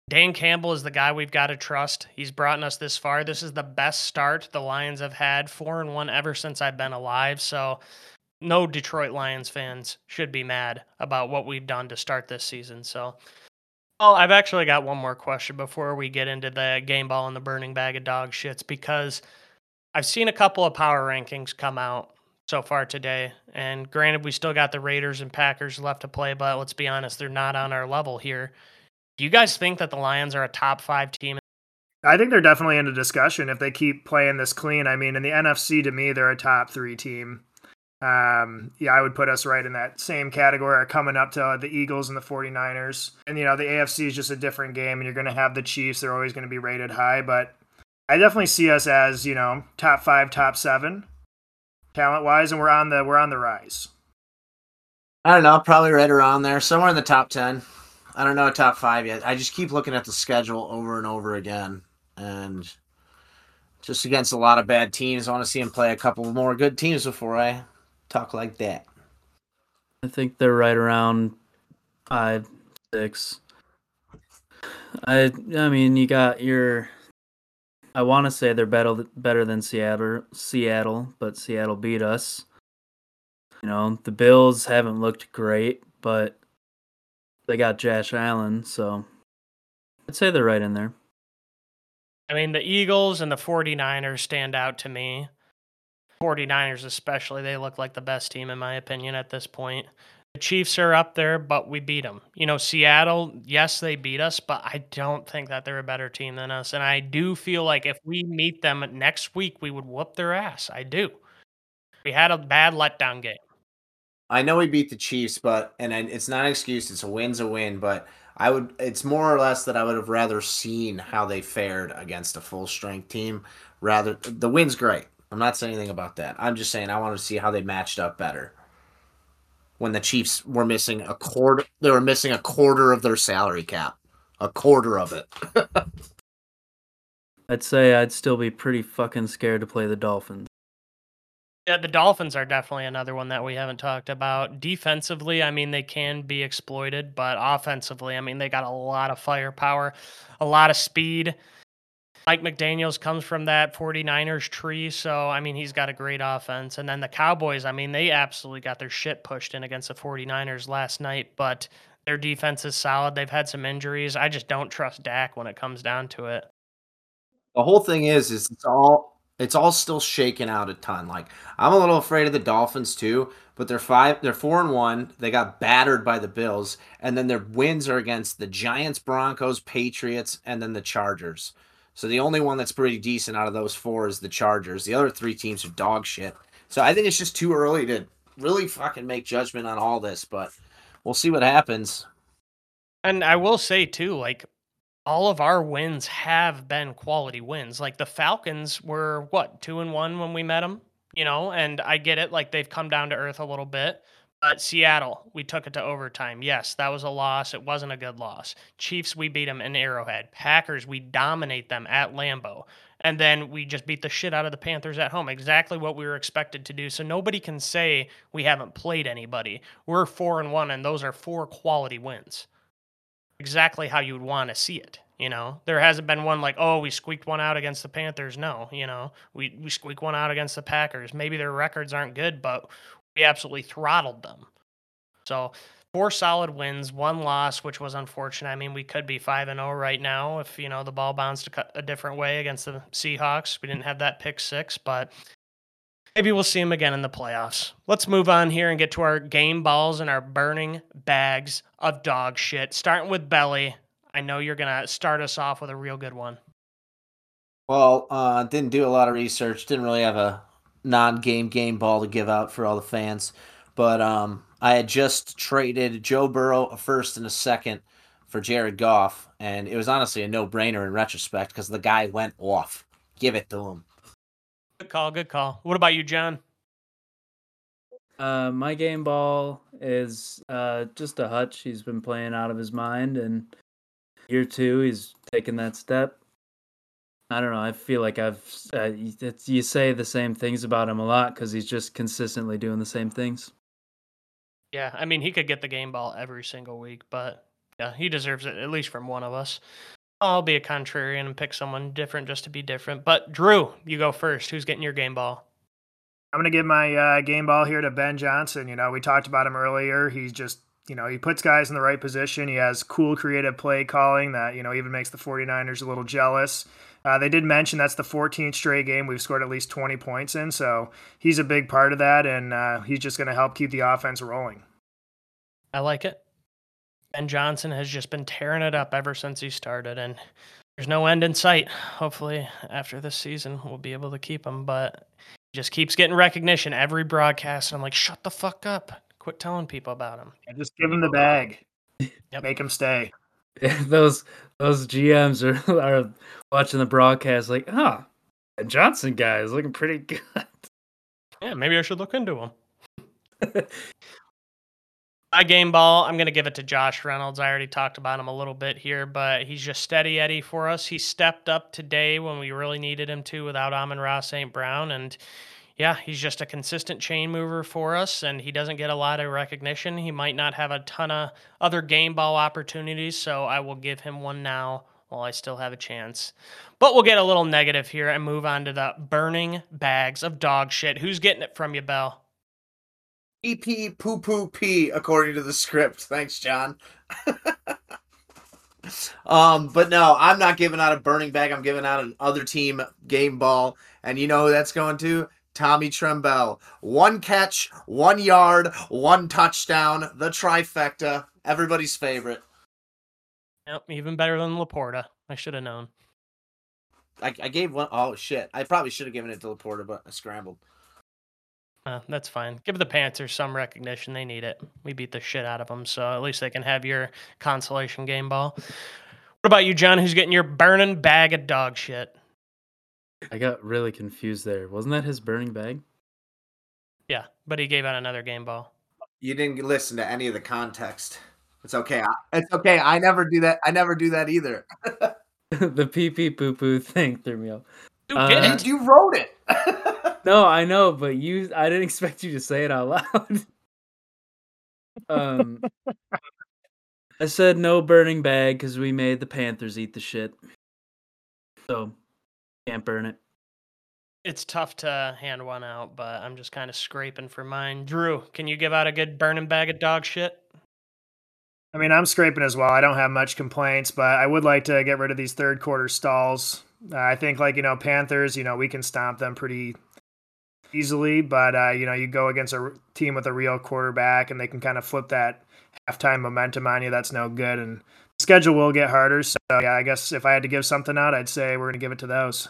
Dan Campbell is the guy we've got to trust. He's brought us this far. This is the best start the Lions have had, four and one ever since I've been alive. So, no Detroit Lions fans should be mad about what we've done to start this season. So, well, I've actually got one more question before we get into the game ball and the burning bag of dog shits because I've seen a couple of power rankings come out so far today. And granted, we still got the Raiders and Packers left to play, but let's be honest, they're not on our level here. Do you guys think that the Lions are a top five team? I think they're definitely in a discussion if they keep playing this clean. I mean, in the NFC, to me, they're a top three team. Um, yeah, I would put us right in that same category, coming up to the Eagles and the 49ers. And, you know, the AFC is just a different game, and you're going to have the Chiefs. They're always going to be rated high. But I definitely see us as you know top five, top seven, talent wise, and we're on the we're on the rise. I don't know, probably right around there, somewhere in the top ten. I don't know top five yet. I just keep looking at the schedule over and over again, and just against a lot of bad teams. I want to see him play a couple more good teams before I talk like that. I think they're right around five, six. I I mean, you got your. I want to say they're better better than Seattle, Seattle, but Seattle beat us. You know, the Bills haven't looked great, but they got Josh Allen, so I'd say they're right in there. I mean, the Eagles and the 49ers stand out to me. 49ers, especially, they look like the best team, in my opinion, at this point. Chiefs are up there, but we beat them. You know, Seattle, yes, they beat us, but I don't think that they're a better team than us. And I do feel like if we meet them next week, we would whoop their ass. I do. We had a bad letdown game. I know we beat the Chiefs, but and it's not an excuse. It's a win's a win, but I would. It's more or less that I would have rather seen how they fared against a full strength team. Rather, the win's great. I'm not saying anything about that. I'm just saying I want to see how they matched up better. When the Chiefs were missing a quarter, they were missing a quarter of their salary cap, a quarter of it. I'd say I'd still be pretty fucking scared to play the Dolphins. Yeah, the Dolphins are definitely another one that we haven't talked about. Defensively, I mean, they can be exploited, but offensively, I mean, they got a lot of firepower, a lot of speed. Mike McDaniels comes from that 49ers tree, so I mean, he's got a great offense. And then the Cowboys, I mean, they absolutely got their shit pushed in against the 49ers last night, but their defense is solid. They've had some injuries. I just don't trust Dak when it comes down to it. The whole thing is, is it's all it's all still shaking out a ton. Like I'm a little afraid of the Dolphins too, but they're five, they're four and one. They got battered by the Bills, and then their wins are against the Giants, Broncos, Patriots, and then the Chargers. So the only one that's pretty decent out of those four is the Chargers. The other three teams are dog shit. So I think it's just too early to really fucking make judgment on all this, but we'll see what happens. And I will say too, like all of our wins have been quality wins. Like the Falcons were what two and one when we met them, you know. And I get it, like they've come down to earth a little bit. But Seattle, we took it to overtime. Yes, that was a loss. It wasn't a good loss. Chiefs, we beat them in Arrowhead. Packers, we dominate them at Lambeau. And then we just beat the shit out of the Panthers at home. Exactly what we were expected to do. So nobody can say we haven't played anybody. We're four and one, and those are four quality wins exactly how you would want to see it. You know, there hasn't been one like, oh, we squeaked one out against the Panthers. No, you know, we we squeaked one out against the Packers. Maybe their records aren't good, but we absolutely throttled them. So four solid wins, one loss, which was unfortunate. I mean, we could be five and zero right now if you know the ball bounced a, different way against the Seahawks. We didn't have that pick six, but Maybe we'll see him again in the playoffs. Let's move on here and get to our game balls and our burning bags of dog shit. Starting with Belly. I know you're to start us off with a real good one. Well, uh, didn't do a lot of research. Didn't really have a non-game game ball to give out for all the fans. But um, I had just traded Joe Burrow a first and a second for Jared Goff, and it was honestly a no-brainer in retrospect because the guy went off. Give it to him. Good call. Good call. What about you, John? Uh, my game ball is uh, just a hutch. He's been playing out of his mind, and year two, he's taken that step. I don't know. I feel like I've uh, you say the same things about him a lot because he's just consistently doing the same things. Yeah, I mean, he could get the game ball every single week, but yeah, he deserves it at least from one of us. I'll be a contrarian and pick someone different just to be different. But Drew, you go first. Who's getting your game ball? I'm going to give my uh, game ball here to Ben Johnson. You know, we talked about him earlier. He's just, you know, he puts guys in the right position. He has cool, creative play calling that, you know, even makes the 49ers a little jealous. Uh, they did mention that's the 14th straight game we've scored at least 20 points in. So he's a big part of that, and uh, he's just going to help keep the offense rolling. I like it. Ben Johnson has just been tearing it up ever since he started, and there's no end in sight. Hopefully, after this season, we'll be able to keep him, but he just keeps getting recognition every broadcast. And I'm like, shut the fuck up. Quit telling people about him. just give him the bag. Yep. Make him stay. those those GMs are are watching the broadcast like, huh, that Johnson guy is looking pretty good. Yeah, maybe I should look into him. My game ball, I'm going to give it to Josh Reynolds. I already talked about him a little bit here, but he's just steady Eddie for us. He stepped up today when we really needed him to without Amon-Ra St. Brown. And yeah, he's just a consistent chain mover for us, and he doesn't get a lot of recognition. He might not have a ton of other game ball opportunities, so I will give him one now while I still have a chance. But we'll get a little negative here and move on to the burning bags of dog shit. Who's getting it from you, Bell? EP poo poo p according to the script. Thanks, John. um, but no, I'm not giving out a burning bag. I'm giving out an other team game ball, and you know who that's going to? Tommy Tremble. One catch, one yard, one touchdown. The trifecta. Everybody's favorite. Yep, even better than LaPorta. I should have known. I, I gave one oh shit. I probably should have given it to LaPorta, but I scrambled. Uh, that's fine. Give the Panthers some recognition. They need it. We beat the shit out of them, so at least they can have your consolation game ball. What about you, John? Who's getting your burning bag of dog shit? I got really confused there. Wasn't that his burning bag? Yeah, but he gave out another game ball. You didn't listen to any of the context. It's okay. I, it's okay. I never do that. I never do that either. the pee pee poo poo thing threw me off. Who Uh, did you, you wrote it. No, I know, but you I didn't expect you to say it out loud. um I said no burning bag because we made the Panthers eat the shit. So can't burn it. It's tough to hand one out, but I'm just kind of scraping for mine. Drew, can you give out a good burning bag of dog shit? I mean, I'm scraping as well. I don't have much complaints, but I would like to get rid of these third quarter stalls. Uh, I think, like, you know, Panthers, you know, we can stomp them pretty easily, but, uh, you know, you go against a team with a real quarterback and they can kind of flip that halftime momentum on you. That's no good. And the schedule will get harder. So, yeah, I guess if I had to give something out, I'd say we're to give it to those.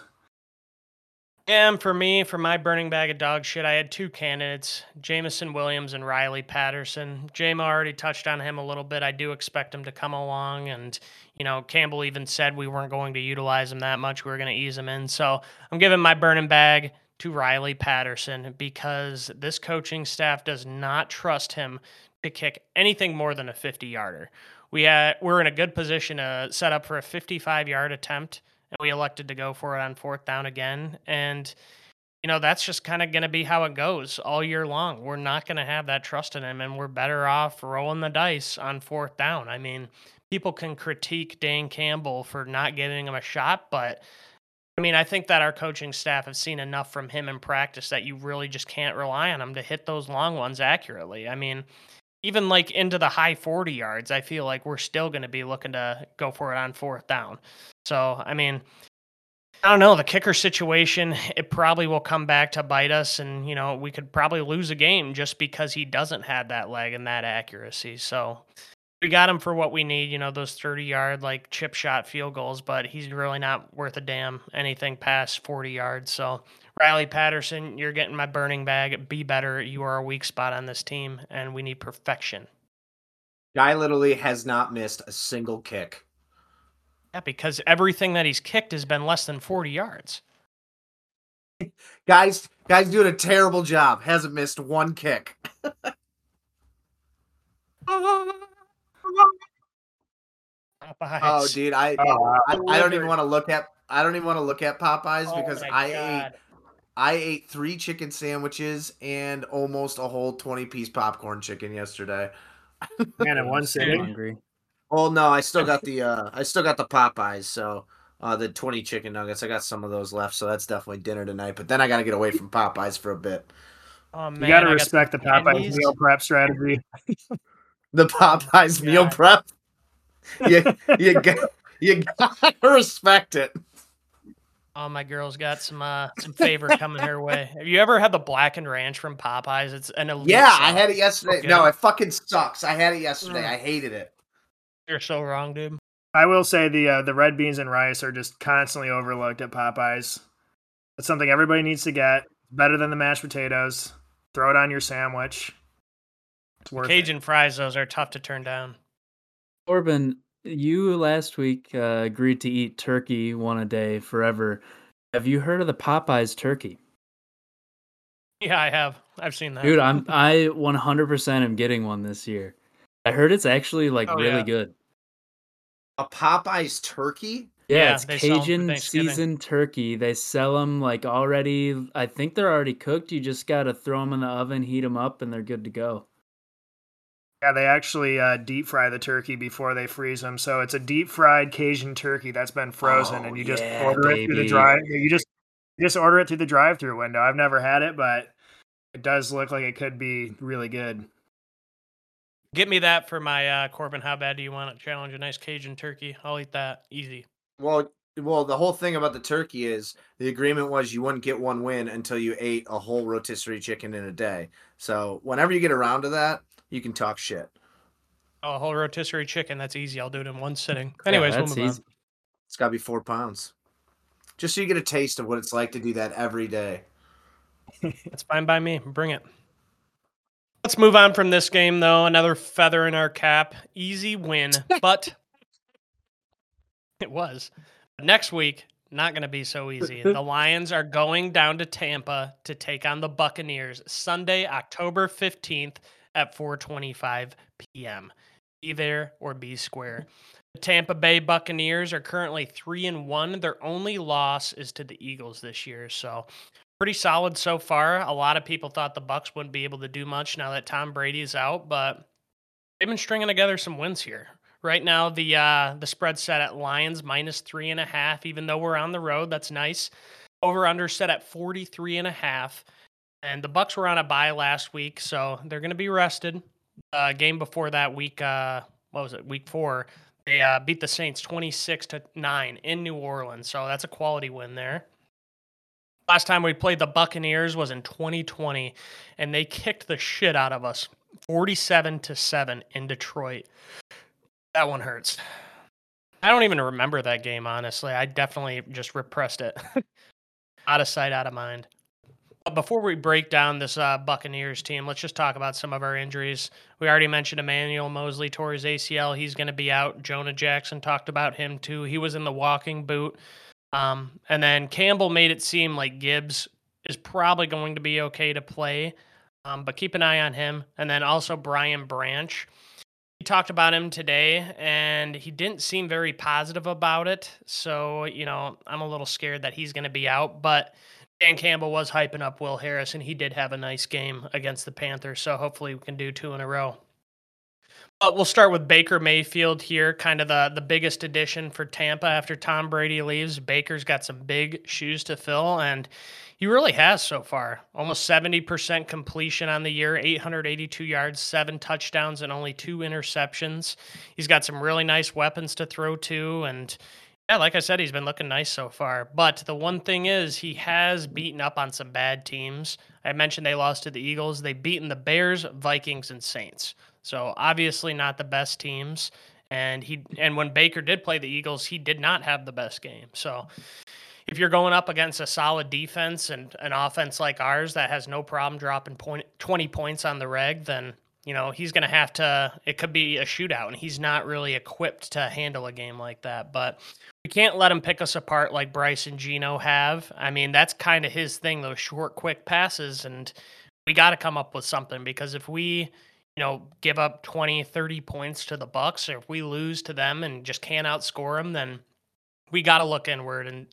And for me, for my burning bag of dog shit, I had two candidates Jameson Williams and Riley Patterson. Jamo already touched on him a little bit. I do expect him to come along. And, you know, Campbell even said we weren't going to utilize him that much. We were going to ease him in. So I'm giving my burning bag to Riley Patterson because this coaching staff does not trust him to kick anything more than a 50 yarder. We had, we're in a good position to set up for a 55 yard attempt and we elected to go for it on fourth down again. And, you know, that's just kind of going to be how it goes all year long. We're not going to have that trust in him, and we're better off rolling the dice on fourth down. I mean, people can critique Dan Campbell for not giving him a shot, but. I mean, I think that our coaching staff have seen enough from him in practice that you really just can't rely on him to hit those long ones accurately. I mean, even like into the high 40 yards, I feel like we're still going to be looking to go for it on fourth down. So, I mean, I don't know. The kicker situation, it probably will come back to bite us. And, you know, we could probably lose a game just because he doesn't have that leg and that accuracy. So we got him for what we need, you know, those 30 yard, like chip shot field goals, but he's really not worth a damn anything past 40 yards. So, Riley Patterson, you're getting my burning bag. Be better. You are a weak spot on this team, and we need perfection. Guy literally has not missed a single kick. Yeah, because everything that he's kicked has been less than 40 yards. Guys, guys doing a terrible job. Hasn't missed one kick. Popeyes. Oh, dude, I Oh. I, I don't even want to look at I don't even want to look at Popeyes Oh because my I ate God. I ate three chicken sandwiches and almost a whole twenty piece popcorn chicken yesterday. Man, in one I'm one sitting. hungry. Oh no, I still got the uh I still got the Popeyes, so uh the 20 chicken nuggets. I got some of those left, so that's definitely dinner tonight. But then I got to get away from Popeyes for a bit. Oh, man. You got to I respect the Popeyes candies. meal prep strategy. The Popeyes meal God. prep. You you got you gotta respect it. Oh, my girl's got some uh some favor coming her way. Have you ever had the blackened ranch from Popeyes? It's an elite. Yeah, I had it yesterday. Okay. No, it fucking sucks. I had it yesterday. Mm. I hated it. You're so wrong, dude. I will say the uh, the red beans and rice are just constantly overlooked at Popeyes. It's something everybody needs to get. Better than the mashed potatoes. Throw it on your sandwich. It's worth it. Cajun fries, those are tough to turn down. Corbin, you last week uh, agreed to eat turkey one a day forever. Have you heard of the Popeyes turkey? Yeah, I have. I've seen that. Dude, I'm I 100% am getting one this year. I heard it's actually like Oh, really yeah. good. A Popeyes turkey? Yeah, Yeah, it's they sell 'em for Cajun seasoned turkey. They sell them like already. I think they're already cooked. You just got to throw them in the oven, heat them up, and they're good to go. Yeah, they actually uh, deep fry the turkey before they freeze them. So it's a deep fried Cajun turkey that's been frozen, Oh, and you just yeah, order it through the drive. You just you just order it through the drive-through window. I've never had it, but it does look like it could be really good. Get me that for my uh, Corbin. How bad do you want it? Challenge a nice Cajun turkey. I'll eat that easy. Well, well, the whole thing about the turkey is the agreement was you wouldn't get one win until you ate a whole rotisserie chicken in a day. So whenever you get around to that, you can talk shit. Oh, a whole rotisserie chicken. That's easy. I'll do it in one sitting. Yeah, Anyways, we'll that's move easy. It's got to be four pounds, just so you get a taste of what it's like to do that every day. on. That's fine by me. Bring it. Let's move on from this game, though. Another feather in our cap. Easy win, but it was. Next week, not going to be so easy. The Lions are going down to Tampa to take on the Buccaneers Sunday, October 15th at 4:25 p.m. Be there or be square. The Tampa Bay Buccaneers are currently 3 and 1. Their only loss is to the Eagles this year, so pretty solid so far. A lot of people thought the Bucks wouldn't be able to do much now that Tom Brady is out, but they've been stringing together some wins here. Right now, the uh, the spread set at Lions minus three and a half. Even though we're on the road, that's nice. Over under set at 43 and a half. And the Bucks were on a bye last week, so they're going to be rested. Uh, game before that week, uh, what was it? Week four, they uh, beat the Saints 26 to nine in New Orleans. So that's a quality win there. Last time we played the Buccaneers was in 2020, and they kicked the shit out of us, 47 to seven in Detroit. That one hurts. I don't even remember that game, honestly. I definitely just repressed it. out of sight, out of mind. But before we break down this uh, Buccaneers team, let's just talk about some of our injuries. We already mentioned Emmanuel Moseley tore his ACL. He's going to be out. Jonah Jackson talked about him too. He was in the walking boot. Um, and then Campbell made it seem like Gibbs is probably going to be okay to play, um, but keep an eye on him. And then also Brian Branch. He talked about him today, and he didn't seem very positive about it. So, you know, I'm a little scared that he's going to be out. But Dan Campbell was hyping up Will Harris, and he did have a nice game against the Panthers. So hopefully we can do two in a row. But we'll start with Baker Mayfield here, kind of the, the biggest addition for Tampa after Tom Brady leaves. Baker's got some big shoes to fill, and he really has so far. Almost 70% completion on the year, 882 yards, seven touchdowns, and only two interceptions. He's got some really nice weapons to throw to, and yeah, like I said, he's been looking nice so far. But the one thing is, he has beaten up on some bad teams. I mentioned they lost to the Eagles. They've beaten the Bears, Vikings, and Saints. So obviously not the best teams. And he and when Baker did play the Eagles, he did not have the best game. So if you're going up against a solid defense and an offense like ours that has no problem dropping point, 20 points on the reg, then you know he's going to have to. It could be a shootout, and he's not really equipped to handle a game like that. But we can't let him pick us apart like Bryce and Geno have. I mean, that's kind of his thing, those short, quick passes, and we got to come up with something because if we you know, give up 20, 30 points to the Bucks, or if we lose to them and just can't outscore them, then we got to look inward and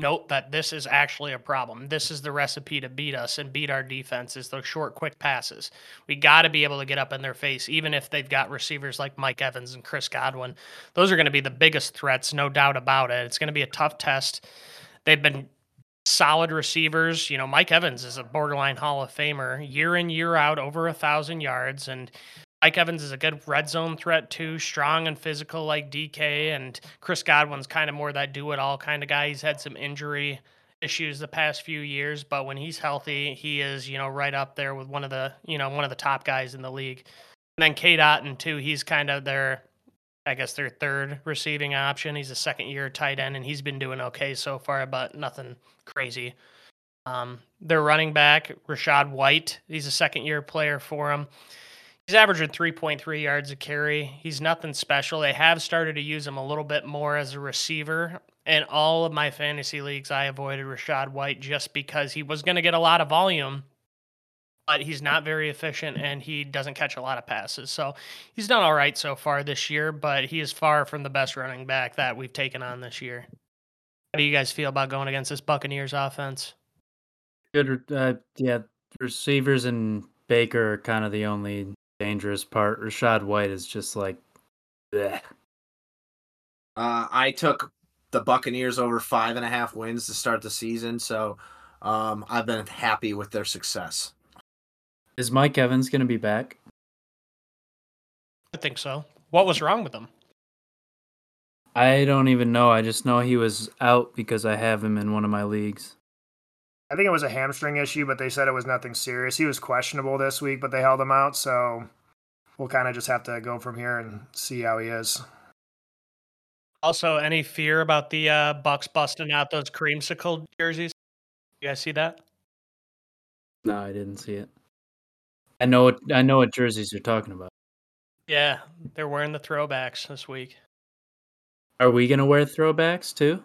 note that this is actually a problem. This is the recipe to beat us and beat our defense is those short, quick passes. We got to be able to get up in their face, even if they've got receivers like Mike Evans and Chris Godwin. Those are going to be the biggest threats, no doubt about it. It's going to be a tough test. They've been solid receivers. You know, Mike Evans is a borderline Hall of Famer, year in, year out, over a thousand yards. And Mike Evans is a good red zone threat too, strong and physical like DK. And Chris Godwin's kind of more that do it all kind of guy. He's had some injury issues the past few years, but when he's healthy, he is, you know, right up there with one of the, you know, one of the top guys in the league. And then Cade Otton too, he's kind of their I guess their third receiving option. He's a second year tight end, and he's been doing okay so far, but nothing crazy. Um, their running back, Rachaad White, he's a second year player for them. He's averaging 3.3 yards a carry. He's nothing special. They have started to use him a little bit more as a receiver. In all of my fantasy leagues, I avoided Rachaad White just because he was going to get a lot of volume, but he's not very efficient and he doesn't catch a lot of passes. So he's done all right so far this year, but he is far from the best running back that we've taken on this year. How do you guys feel about going against this Buccaneers offense? Good. Uh, yeah, receivers and Baker are kind of the only dangerous part. Rachaad White is just like, bleh. Uh, I took the Buccaneers over five and a half wins to start the season, so um, I've been happy with their success. Is Mike Evans going to be back? I think so. What was wrong with him? I don't even know. I just know he was out because I have him in one of my leagues. I think it was a hamstring issue, but they said it was nothing serious. He was questionable this week, but they held him out, so we'll kind of just have to go from here and see how he is. Also, any fear about the uh, Bucks busting out those creamsicle jerseys? You guys see that? No, I didn't see it. I know what I know what jerseys you're talking about. Yeah, they're wearing the throwbacks this week. Are we gonna wear throwbacks too?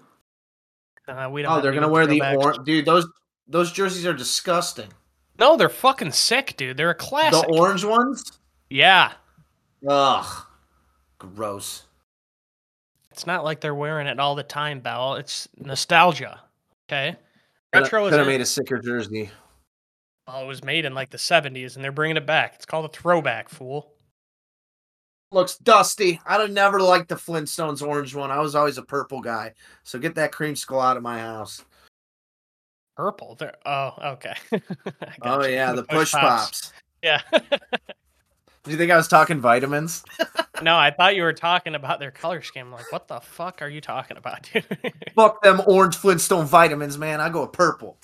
Uh, we don't. Oh, they're gonna wear the throwbacks. orange, dude. Those those jerseys are disgusting. No, they're fucking sick, dude. They're a classic. The orange ones, yeah, ugh, gross. it's not like they're wearing it all the time, Bell. It's nostalgia. Okay, retro is coulda in- made a sicker jersey. well, it was made in like the '70s, and they're bringing it back. It's called a throwback, fool. Looks dusty. I'd have never liked the Flintstones orange one. I was always a purple guy. So get that creamsicle out of my house. Purple. They're oh okay. Oh gotcha. yeah, the, push, pops. Yeah. Do you think I was talking vitamins? no, I thought you were talking about their color scheme. Like, what the fuck are you talking about, dude? Fuck them orange Flintstone vitamins, man. I go with purple.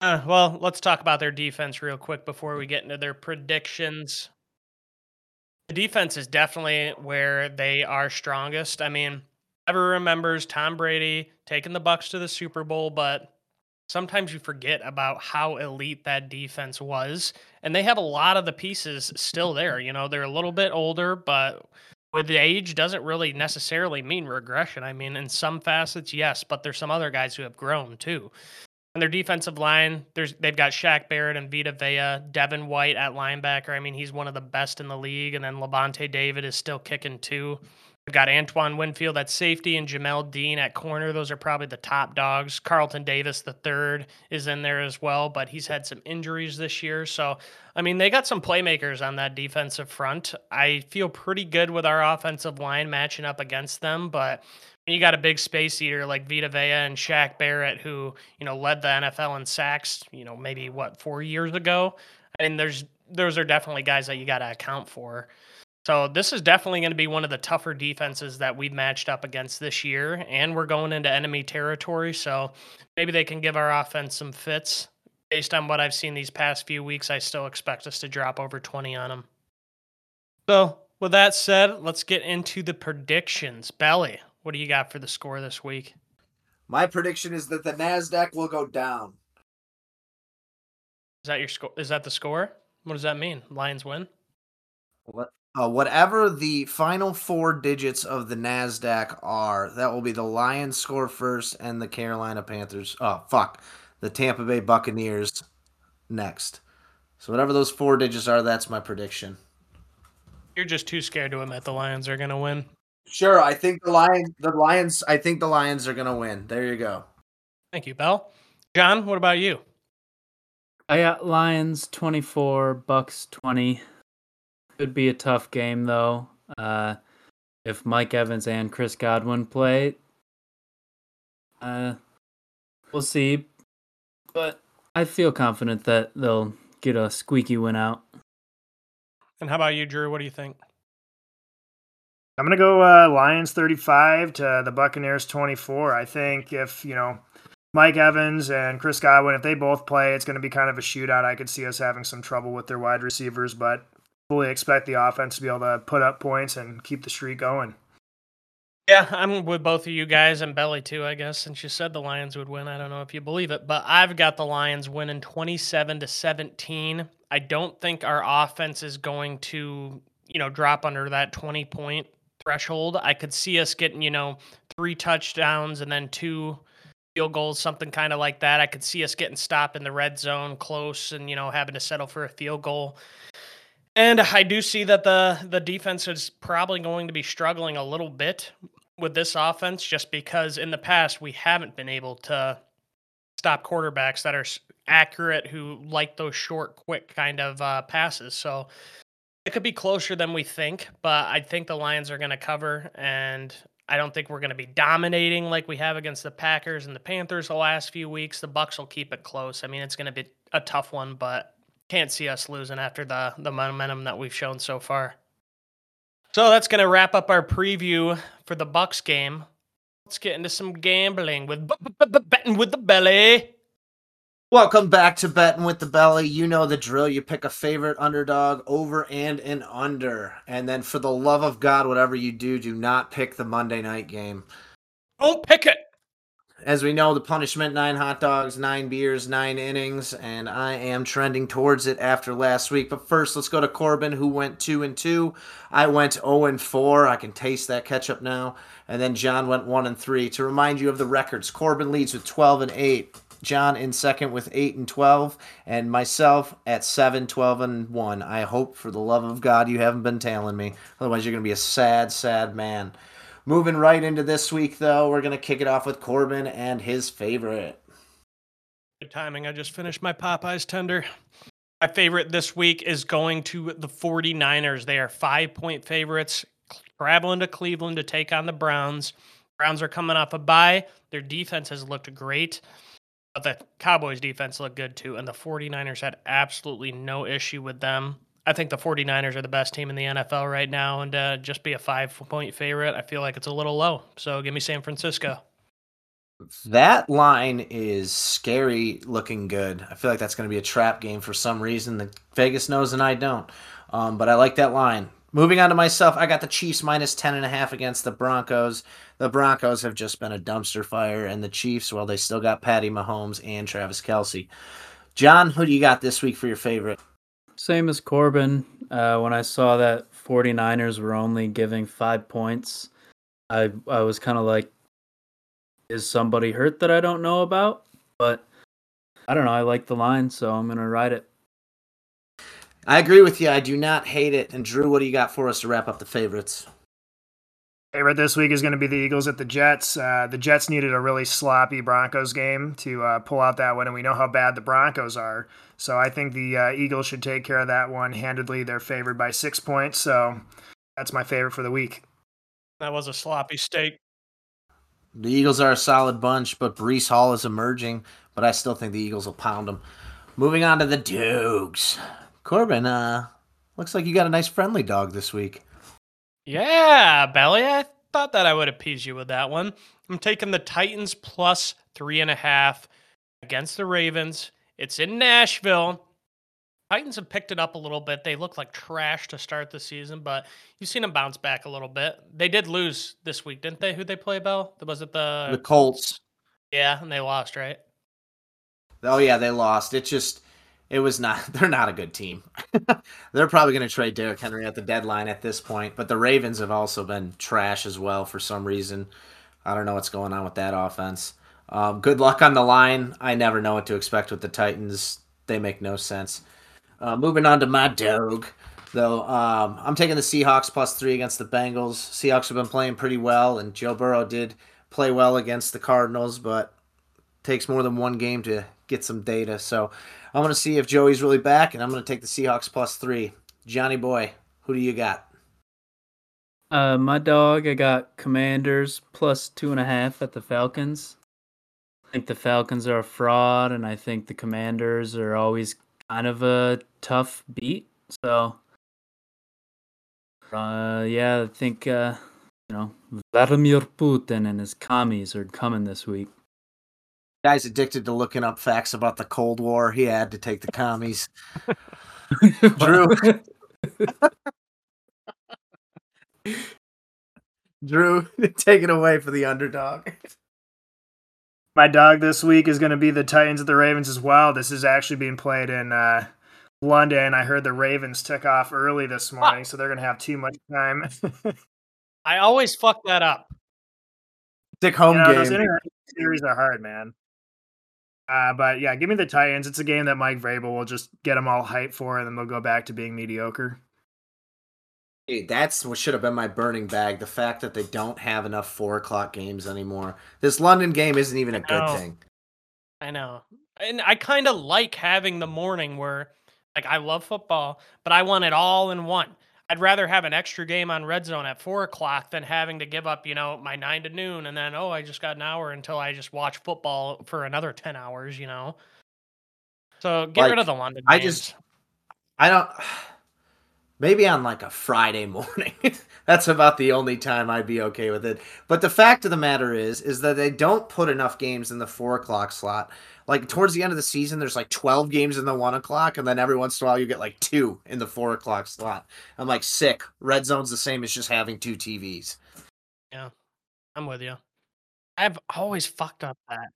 Uh, well, let's talk about their defense real quick before we get into their predictions. The defense is definitely where they are strongest. I mean, ever remembers Tom Brady taking the Bucks to the Super Bowl, but sometimes you forget about how elite that defense was, and they have a lot of the pieces still there. You know, they're a little bit older, but with age doesn't really necessarily mean regression. I mean, in some facets, yes, but there's some other guys who have grown too. And their defensive line, there's they've got Shaq Barrett and Vita Vea, Devin White at linebacker. I mean, he's one of the best in the league. And then Lavonte David is still kicking too. They've got Antoine Winfield at safety and Jamel Dean at corner. Those are probably the top dogs. Carlton Davis the third is in there as well, but he's had some injuries this year. So I mean, they got some playmakers on that defensive front. I feel pretty good with our offensive line matching up against them, but you got a big space eater like Vita Vea and Shaq Barrett, who you know led the NFL in sacks. You know, maybe what four years ago. I mean, there's those are definitely guys that you got to account for. So this is definitely going to be one of the tougher defenses that we've matched up against this year, and we're going into enemy territory. So maybe they can give our offense some fits. Based on what I've seen these past few weeks, I still expect us to drop over 20 on them. So with that said, let's get into the predictions. Belly, what do you got for the score this week? My prediction is that the Nasdaq will go down. Is that your score? Is that the score? What does that mean? Lions win. What? Uh, whatever the final four digits of the Nasdaq are, that will be the Lions score first and the Carolina Panthers. Oh fuck, the Tampa Bay Buccaneers next. So whatever those four digits are, that's my prediction. You're just too scared to admit the Lions are going to win. Sure, I think the Lions. The Lions. I think the Lions are gonna win. There you go. Thank you, Bell. John, what about you? I got Lions 24, Bucks 20. Could be a tough game though. Uh, if Mike Evans and Chris Godwin play, uh, we'll see. But I feel confident that they'll get a squeaky win out. And how about you, Drew? What do you think? I'm gonna go uh, Lions 35 to the Buccaneers 24. I think if you know Mike Evans and Chris Godwin, if they both play, it's gonna be kind of a shootout. I could see us having some trouble with their wide receivers, but fully expect the offense to be able to put up points and keep the streak going. Yeah, I'm with both of you guys and Belly too, I guess, since you said the Lions would win. I don't know if you believe it, but I've got the Lions winning 27 to 17. I don't think our offense is going to, you know, drop under that 20 point threshold. I could see us getting, you know, three touchdowns and then two field goals, something kind of like that. I could see us getting stopped in the red zone close and, you know, having to settle for a field goal. And I do see that the the defense is probably going to be struggling a little bit with this offense just because in the past we haven't been able to stop quarterbacks that are accurate who like those short quick kind of uh, passes. So it could be closer than we think, but I think the Lions are going to cover and I don't think we're going to be dominating like we have against the Packers and the Panthers the last few weeks. The Bucks will keep it close. I mean, it's going to be a tough one, but can't see us losing after the the momentum that we've shown so far. So that's going to wrap up our preview for the Bucks game. Let's get into some gambling with betting with the belly. Welcome back to Betting with the Belly. You know the drill. You pick a favorite underdog over and an under. And then for the love of God, whatever you do, do not pick the Monday night game. Don't pick it. As we know, the punishment nine hot dogs, nine beers, nine innings, and I am trending towards it after last week. But first, let's go to Corbin, who went two and two. I went 0 and 4. I can taste that ketchup now. And then John went 1 and 3. To remind you of the records, Corbin leads with 12 and 8. John in second with 8 and 12, and myself at 7, 12 and 1. I hope for the love of God you haven't been tailing me. Otherwise, you're going to be a sad, sad man. Moving right into this week, though, we're going to kick it off with Corbin and his favorite. Good timing. I just finished my Popeyes tender. My favorite this week is going to the 49ers. They are five point favorites, traveling to Cleveland to take on the Browns. Browns are coming off a bye. Their defense has looked great. But the Cowboys defense looked good too, and the 49ers had absolutely no issue with them. I think the 49ers are the best team in the NFL right now, and uh, just be a five point favorite, I feel like it's a little low. So give me San Francisco. That line is scary looking good. I feel like that's going to be a trap game for some reason that Vegas knows and I don't. Um, but I like that line. Moving on to myself, I got the Chiefs minus 10.5 against the Broncos. The Broncos have just been a dumpster fire, and the Chiefs, well, they still got Patty Mahomes and Travis Kelce. John, who do you got this week for your favorite? Same as Corbin. Uh, when I saw that 49ers were only giving five points, I I was kind of like, is somebody hurt that I don't know about? But I don't know. I like the line, so I'm gonna ride it. I agree with you. I do not hate it. And Drew, what do you got for us to wrap up the favorites? Favorite this week is going to be the Eagles at the Jets. Uh, the Jets needed a really sloppy Broncos game to uh, pull out that one, and we know how bad the Broncos are. So I think the uh, Eagles should take care of that one handedly. They're favored by six points, so that's my favorite for the week. That was a sloppy steak. The Eagles are a solid bunch, but Breece Hall is emerging. But I still think the Eagles will pound them. Moving on to the Dukes. Corbin, uh, looks like you got a nice friendly dog this week. Yeah, Belly. I thought that I would appease you with that one. I'm taking the Titans plus three and a half against the Ravens. It's in Nashville. Titans have picked it up a little bit. They look like trash to start the season, but you've seen them bounce back a little bit. They did lose this week, didn't they? Who they play, Bell? Was it the The Colts. Yeah, and they lost, right? Oh yeah, they lost. It just it was not they're not a good team. they're probably going to trade Derrick Henry at the deadline at this point, but the Ravens have also been trash as well for some reason. I don't know what's going on with that offense. Um, good luck on the line. I never know what to expect with the Titans. They make no sense. Uh, moving on to my dog, though, um, I'm taking the Seahawks plus three against the Bengals. Seahawks have been playing pretty well, and Joe Burrow did play well against the Cardinals, but takes more than one game to get some data. So I'm going to see if Joey's really back, and I'm going to take the Seahawks plus three. Johnny boy, who do you got? Uh, my dog, I got Commanders plus two and a half at the Falcons. I think the Falcons are a fraud, and I think the Commanders are always kind of a tough beat. So, uh, yeah, I think uh, you know Vladimir Putin and his commies are coming this week. Guy's addicted to looking up facts about the Cold War. He had to take the commies. Drew. Drew, take it away for the underdog. My dog this week is going to be the Titans at the Ravens as well. This is actually being played in uh, London. I heard the Ravens took off early this morning, so they're gonna have too much time. I always fuck that up. Dick home you know, Those game. internet series are hard, man. Uh, but yeah, give me the Titans. It's a game that Mike Vrabel will just get them all hyped for, and then they'll go back to being mediocre. Hey, that's what should have been my burning bag. The fact that they don't have enough four o'clock games anymore. This London game isn't even a good thing. I know. And I kind of like having the morning where, like, I love football, but I want it all in one. I'd rather have an extra game on red zone at four o'clock than having to give up, you know, my nine to noon and then, oh, I just got an hour until I just watch football for another 10 hours, you know? So get Like, rid of the London I games. just- I don't. Maybe on like a Friday morning. That's about the only time I'd be okay with it. But the fact of the matter is, is that they don't put enough games in the four o'clock slot. Like towards the end of the season, there's like twelve games in the one o'clock, and then every once in a while you get like two in the four o'clock slot. I'm like sick. Red zone's the same as just having two TVs. Yeah, I'm with you. I've always fucked up that.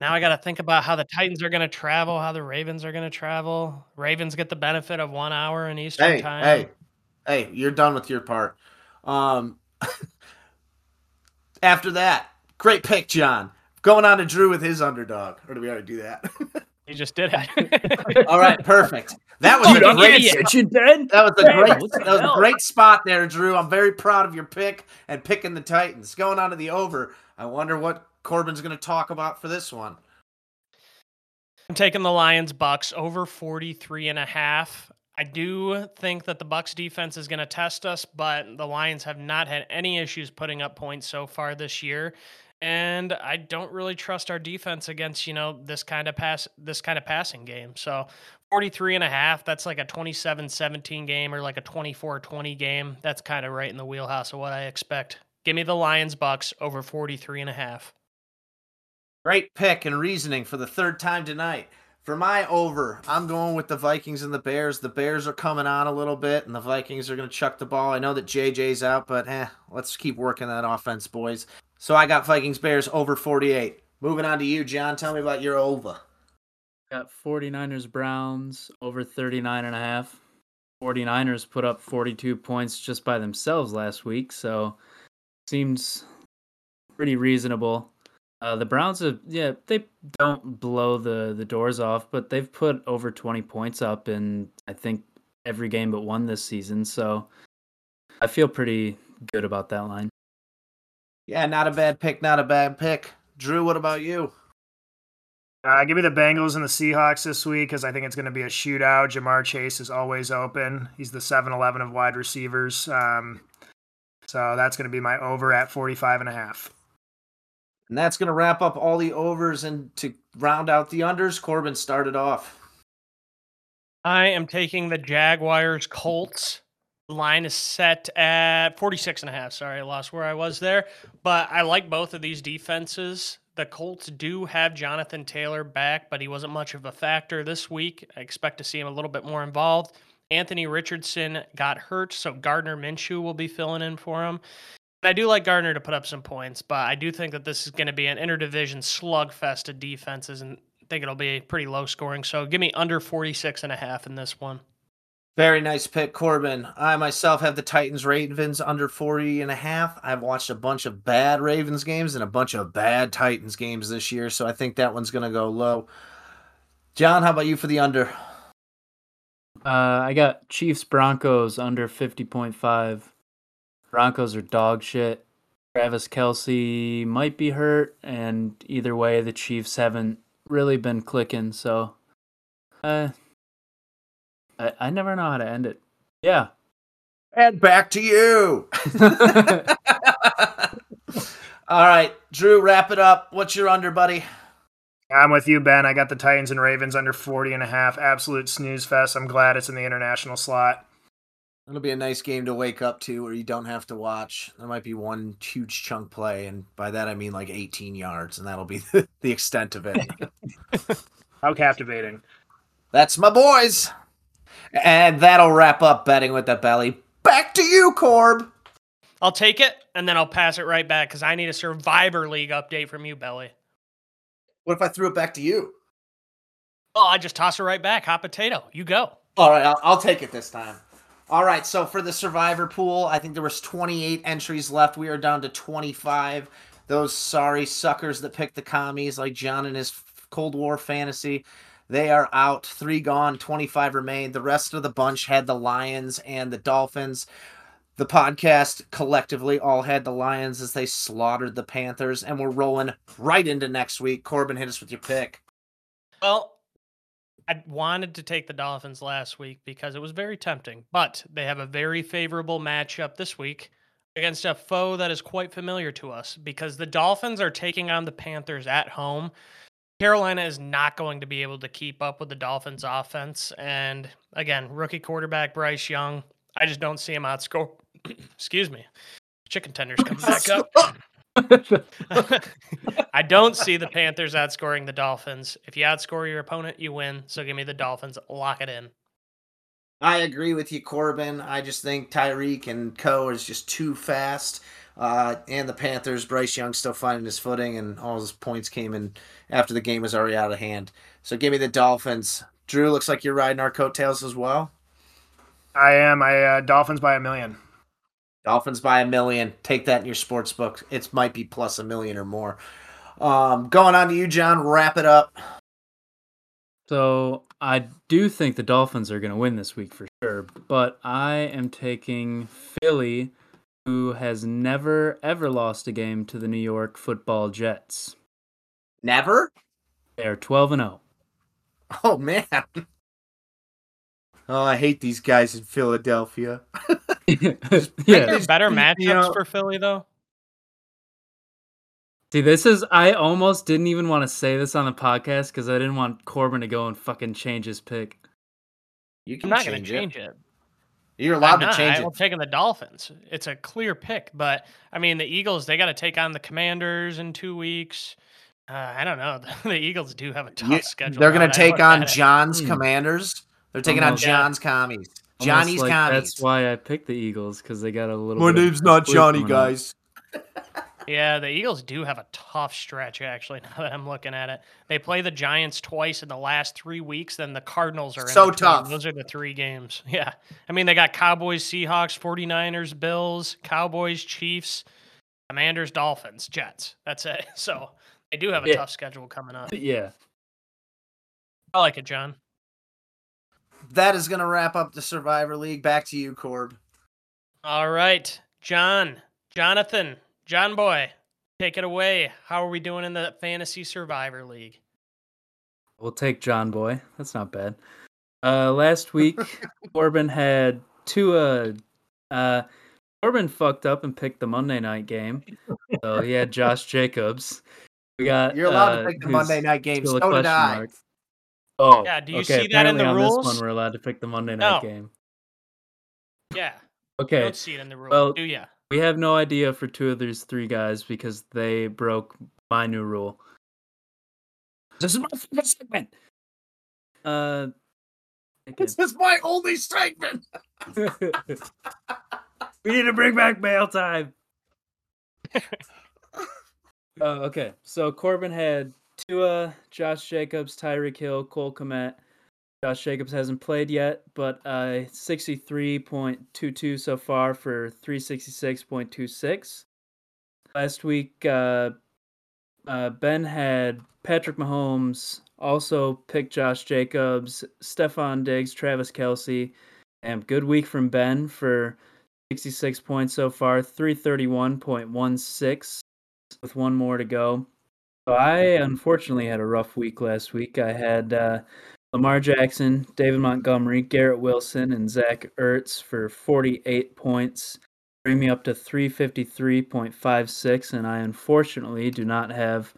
Now I got to think about how the Titans are going to travel, how the Ravens are going to travel. Ravens get the benefit of one hour in Eastern Hey, time. hey, hey! You're done with your part. Um, after that, great pick, John. Going on to Drew with his underdog, or do we already do that? You just did it. All right, perfect. That was Dude, a I'm great. idiot. you dead? That was a Damn, great. That was a great spot there, Drew. I'm very proud of your pick and picking the Titans. Going on to the over. I wonder what Corbin's going to talk about for this one. I'm taking the Lions Bucs over 43 and a half. I do think that the Bucs defense is going to test us, but the Lions have not had any issues putting up points so far this year. And I don't really trust our defense against, you know, this kind of pass this kind of passing game. So 43 and a half, that's like a 27-17 game or like a 24-20 game. That's kind of right in the wheelhouse of what I expect. Give me the Lions Bucs over 43 and a half. Great pick and reasoning for the third time tonight. For my over, I'm going with the Vikings and the Bears. The Bears are coming on a little bit, and the Vikings are going to chuck the ball. I know that JJ's out, but eh, let's keep working that offense, boys. So I got Vikings Bears over 48. Moving on to you, John. Tell me about your over. Got 49ers Browns over 39 and a half. 49ers put up 42 points just by themselves last week, so seems pretty reasonable. Uh, the Browns have yeah, they don't blow the the doors off, but they've put over 20 points up in I think every game but one this season, so I feel pretty good about that line. Yeah, not a bad pick, not a bad pick. Drew, what about you? Uh, give me the Bengals and the Seahawks this week because I think it's going to be a shootout. Ja'Marr Chase is always open. He's the 7 11 of wide receivers. Um, so that's going to be my over at 45 and a half. And that's going to wrap up all the overs. And to round out the unders, Corbin started off. I am taking the Jaguars Colts. Line is set at 46 and a half. Sorry, I lost where I was there. But I like both of these defenses. The Colts do have Jonathan Taylor back, but he wasn't much of a factor this week. I expect to see him a little bit more involved. Anthony Richardson got hurt, so Gardner Minshew will be filling in for him. I do like Gardner to put up some points, but I do think that this is going to be an interdivision slugfest of defenses and think it'll be pretty low scoring. So give me under 46 and a half in this one. Very nice pick, Corbin. I myself have the Titans Ravens under 40 and a half. I've watched a bunch of bad Ravens games and a bunch of bad Titans games this year, so I think that one's going to go low. John, how about you for the under? Uh, I got Chiefs Broncos under 50.5. Broncos are dog shit. Travis Kelce might be hurt, and either way, the Chiefs haven't really been clicking. So, uh, I, I never know how to end it. Yeah. And back to you. All right, Drew, wrap it up. What's your under, buddy? I'm with you, Ben. I got the Titans and Ravens under 40 and a half. Absolute snooze fest. I'm glad it's in the international slot. It'll be a nice game to wake up to where you don't have to watch. There might be one huge chunk play, and by that I mean like 18 yards, and that'll be the, the extent of it. How captivating. That's my boys. And that'll wrap up betting with the belly. Back to you, Corb. I'll take it and then I'll pass it right back because I need a Survivor League update from you, Belly. What if I threw it back to you? Oh, I just toss it right back. Hot potato. You go. All right, I'll, I'll take it this time. All right, so for the survivor pool, I think there was 28 entries left. We are down to 25. Those sorry suckers that picked the commies, like John and his Cold War fantasy, they are out. Three gone, 25 remain. The rest of the bunch had the Lions and the Dolphins. The podcast collectively all had the Lions as they slaughtered the Panthers, and we're rolling right into next week. Corbin, hit us with your pick. Well, I wanted to take the Dolphins last week because it was very tempting, but they have a very favorable matchup this week against a foe that is quite familiar to us because the Dolphins are taking on the Panthers at home. Carolina is not going to be able to keep up with the Dolphins offense. And again, rookie quarterback Bryce Young, I just don't see him outscore. Excuse me. Chicken tenders coming back up. I don't see the Panthers outscoring the Dolphins. If you outscore your opponent, you win. So give me the Dolphins. Lock it in. I agree with you, Corbin. I just think Tyreek and Co is just too fast. Uh, and the Panthers, Bryce Young still finding his footing, and all his points came in after the game was already out of hand. So give me the Dolphins. Drew, looks like you're riding our coattails as well. I am. I uh, Dolphins by a million. Dolphins by a million. Take that in your sports book. It might be plus a million or more. Um, going on to you, John. Wrap it up. So I do think the Dolphins are going to win this week for sure, but I am taking Philly, who has never ever lost a game to the New York Football Jets. Never. They are twelve and zero. Oh man. Oh, I hate these guys in Philadelphia. yeah. There are better beat me matchups for Philly, though. See, this is I almost didn't even want to say this on the podcast because I didn't want Corbin to go and fucking change his pick. You I'm can not going change to change it. it. You're I'm allowed to not. change I'm it. taking the Dolphins. It's a clear pick, but I mean, the Eagles, they got to take on the Commanders in two weeks. Uh, I don't know. The Eagles do have a tough You- schedule. They're going to take on at it. John's Hmm. Commanders. They're taking on Almost- Yeah. John's commies. Johnny's like commies. That's why I picked the Eagles because they got a little. My bit of name's not Johnny, guys. Yeah, the Eagles do have a tough stretch, actually, now that I'm looking at it. They play the Giants twice in the last three weeks, then the Cardinals are in So tough. Those are the three games. Yeah. I mean, they got Cowboys, Seahawks, 49ers, Bills, Cowboys, Chiefs, Commanders, Dolphins, Jets. That's it. So they do have a Yeah. tough schedule coming up. Yeah. I like it, John. That is going to wrap up the Survivor League. Back to you, Corb. All right, John, Jonathan, John Boy, take it away. How are we doing in the Fantasy Survivor League? We'll take John Boy. That's not bad. Uh, last week, Corbin had two. Uh, uh, Corbin fucked up and picked the Monday night game. So he had Josh Jacobs. We got. You're allowed uh, to pick the Monday night game. still a So did I. mark. Oh, Yeah, do you okay, see that in the apparently on rules? This one, we're allowed to pick the Monday night No. game. Yeah, Okay, don't see it in the rules, well- do ya? We have no idea for two of these three guys because they broke my new rule. This is my favorite segment. Uh, This is my only segment. we need to bring back mail time. uh, okay, so Corbin had Tua, Josh Jacobs, Tyreek Hill, Cole Kmet. Josh Jacobs hasn't played yet, but uh, 63.22 so far for 366.26. Last week, uh, uh, Ben had Patrick Mahomes, also picked Josh Jacobs, Stefon Diggs, Travis Kelce, and good week from Ben for 66 points so far, 331.16 with one more to go. So I unfortunately had a rough week last week. I had uh, Lamar Jackson, David Montgomery, Garrett Wilson, and Zach Ertz for 48 points, bring me up to 353.56, and I unfortunately do not have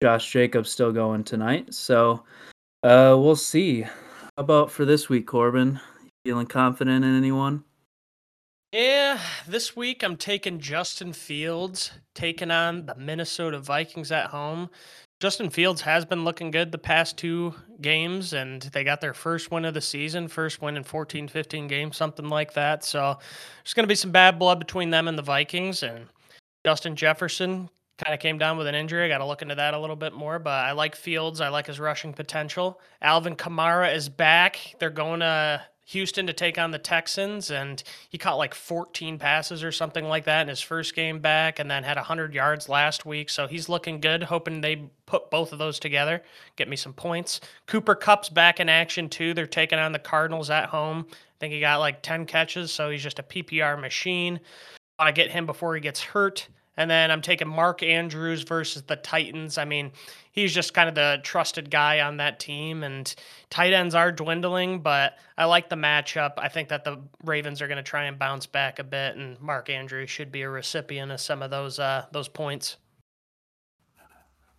Josh Jacobs still going tonight. So uh, we'll see. How about for this week, Corbin? Feeling confident in anyone? Yeah, this week I'm taking Justin Fields, taking on the Minnesota Vikings at home. Justin Fields has been looking good the past two games, and they got their first win of the season, first win in 14, 15 games, something like that. So there's going to be some bad blood between them and the Vikings. And Justin Jefferson kind of came down with an injury. I got to look into that a little bit more, but I like Fields. I like his rushing potential. Alvin Kamara is back. They're going to Houston to take on the Texans, and he caught like 14 passes or something like that in his first game back, and then had 100 yards last week. So he's looking good. Hoping they put both of those together, get me some points. Cooper Kupp's back in action too. They're taking on the Cardinals at home. I think he got like 10 catches, so he's just a PPR machine. Want to get him before he gets hurt. And then I'm taking Mark Andrews versus the Titans. I mean, he's just kind of the trusted guy on that team, and tight ends are dwindling, but I like the matchup. I think that the Ravens are going to try and bounce back a bit, and Mark Andrews should be a recipient of some of those uh, those points.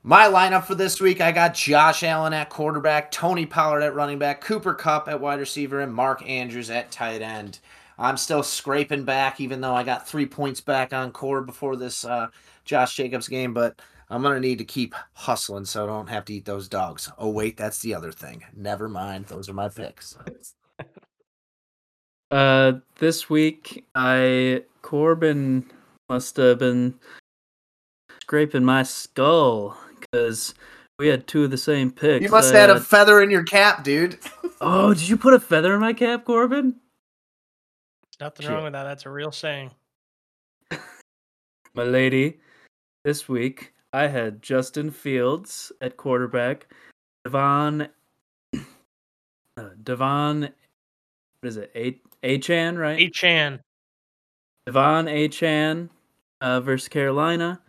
My lineup for this week, I got Josh Allen at quarterback, Tony Pollard at running back, Cooper Kupp at wide receiver, and Mark Andrews at tight end. I'm still scraping back, even though I got three points back on core before this uh, Josh Jacobs game. But I'm gonna need to keep hustling so I don't have to eat those dogs. Oh wait, that's the other thing. Never mind. Those are my picks. Uh, this week I Corbin must have been scraping my skull because we had two of the same picks. You must have had a feather in your cap, dude. Oh, did you put a feather in my cap, Corbin? Nothing Shit. wrong with that. That's a real saying. My lady, this week I had Justin Fields at quarterback, Devon, uh, Devon, what is it? A Achane, right? Achane. De'Von Achane uh, versus Carolina,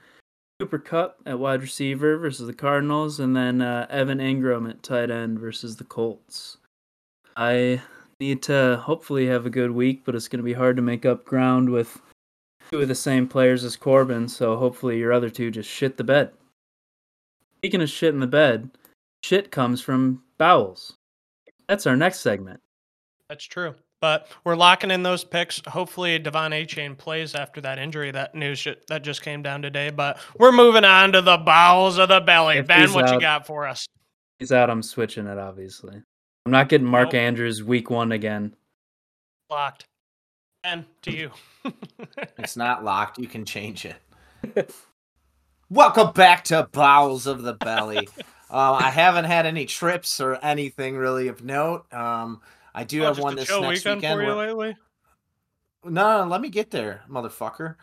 Cooper Kupp at wide receiver versus the Cardinals, and then uh, Evan Engram at tight end versus the Colts. I need to hopefully have a good week, but it's going to be hard to make up ground with two of the same players as Corbin, so hopefully your other two just shit the bed. Speaking of shit in the bed, shit comes from bowels. That's our next segment. That's true. But we're locking in those picks. Hopefully, De'Von Achane plays after that injury. That news that just came down today. But we're moving on to the bowels of the belly. If ben, he's what you out- got for us? He's out, I'm switching it, obviously. I'm not getting Mark Nope. Andrews week one again. Locked. Ben, to you. It's not locked. You can change it. Welcome back to Bowels of the Belly. Uh, I haven't had any trips or anything really of note. Um, I do Oh, have one this next weekend weekend. where- lately. No, no, let me get there, motherfucker.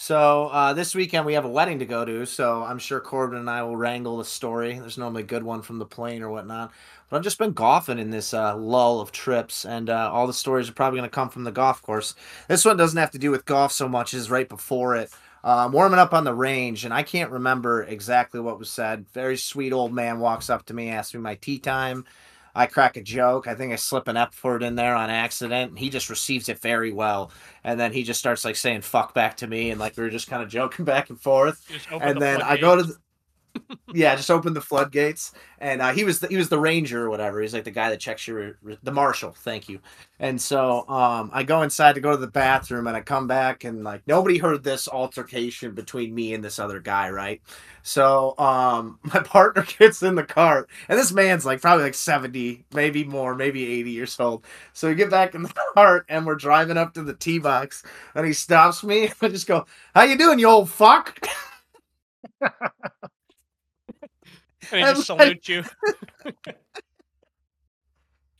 So uh, this weekend we have a wedding to go to, so I'm sure Corbin and I will wrangle the story. There's normally a good one from the plane or whatnot. But I've just been golfing in this uh, lull of trips, and uh, all the stories are probably going to come from the golf course. This one doesn't have to do with golf so much as right before it. I'm warming up on the range, and I can't remember exactly what was said. Very sweet old man walks up to me, asks me my tee time. I crack a joke. I think I slip an F word in there on accident. He just receives it very well. And then he just starts like saying fuck back to me. And like we were just kind of joking back and forth. And the then I go to, the, yeah, just open the floodgates. And uh, he was the, he was the ranger or whatever. He's like the guy that checks your the marshal. Thank you. And so um, I go inside to go to the bathroom, and I come back, and like nobody heard this altercation between me and this other guy, right? So um, my partner gets in the cart, and this man's like probably like seventy, maybe more, maybe eighty years old. So we get back in the cart, and we're driving up to the tee box, and he stops me. I just go, "How you doing, you old fuck?" And he I'm just like- salute you.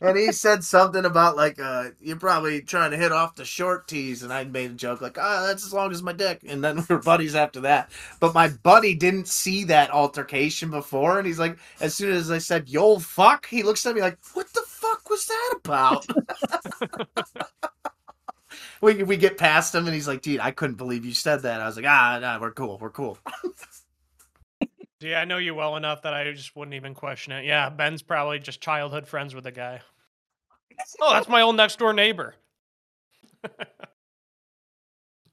And he said something about like uh you're probably trying to hit off the short tees and I made a joke like ah that's as long as my dick and then we were buddies after that. But my buddy didn't see that altercation before and he's like as soon as I said yo fuck he looks at me like what the fuck was that about? we we get past him and he's like dude I couldn't believe you said that. I was like ah nah, we're cool we're cool. Yeah, I know you well enough that I just wouldn't even question it. Yeah, Ben's probably just childhood friends with the guy. Oh, that's my old next door neighbor.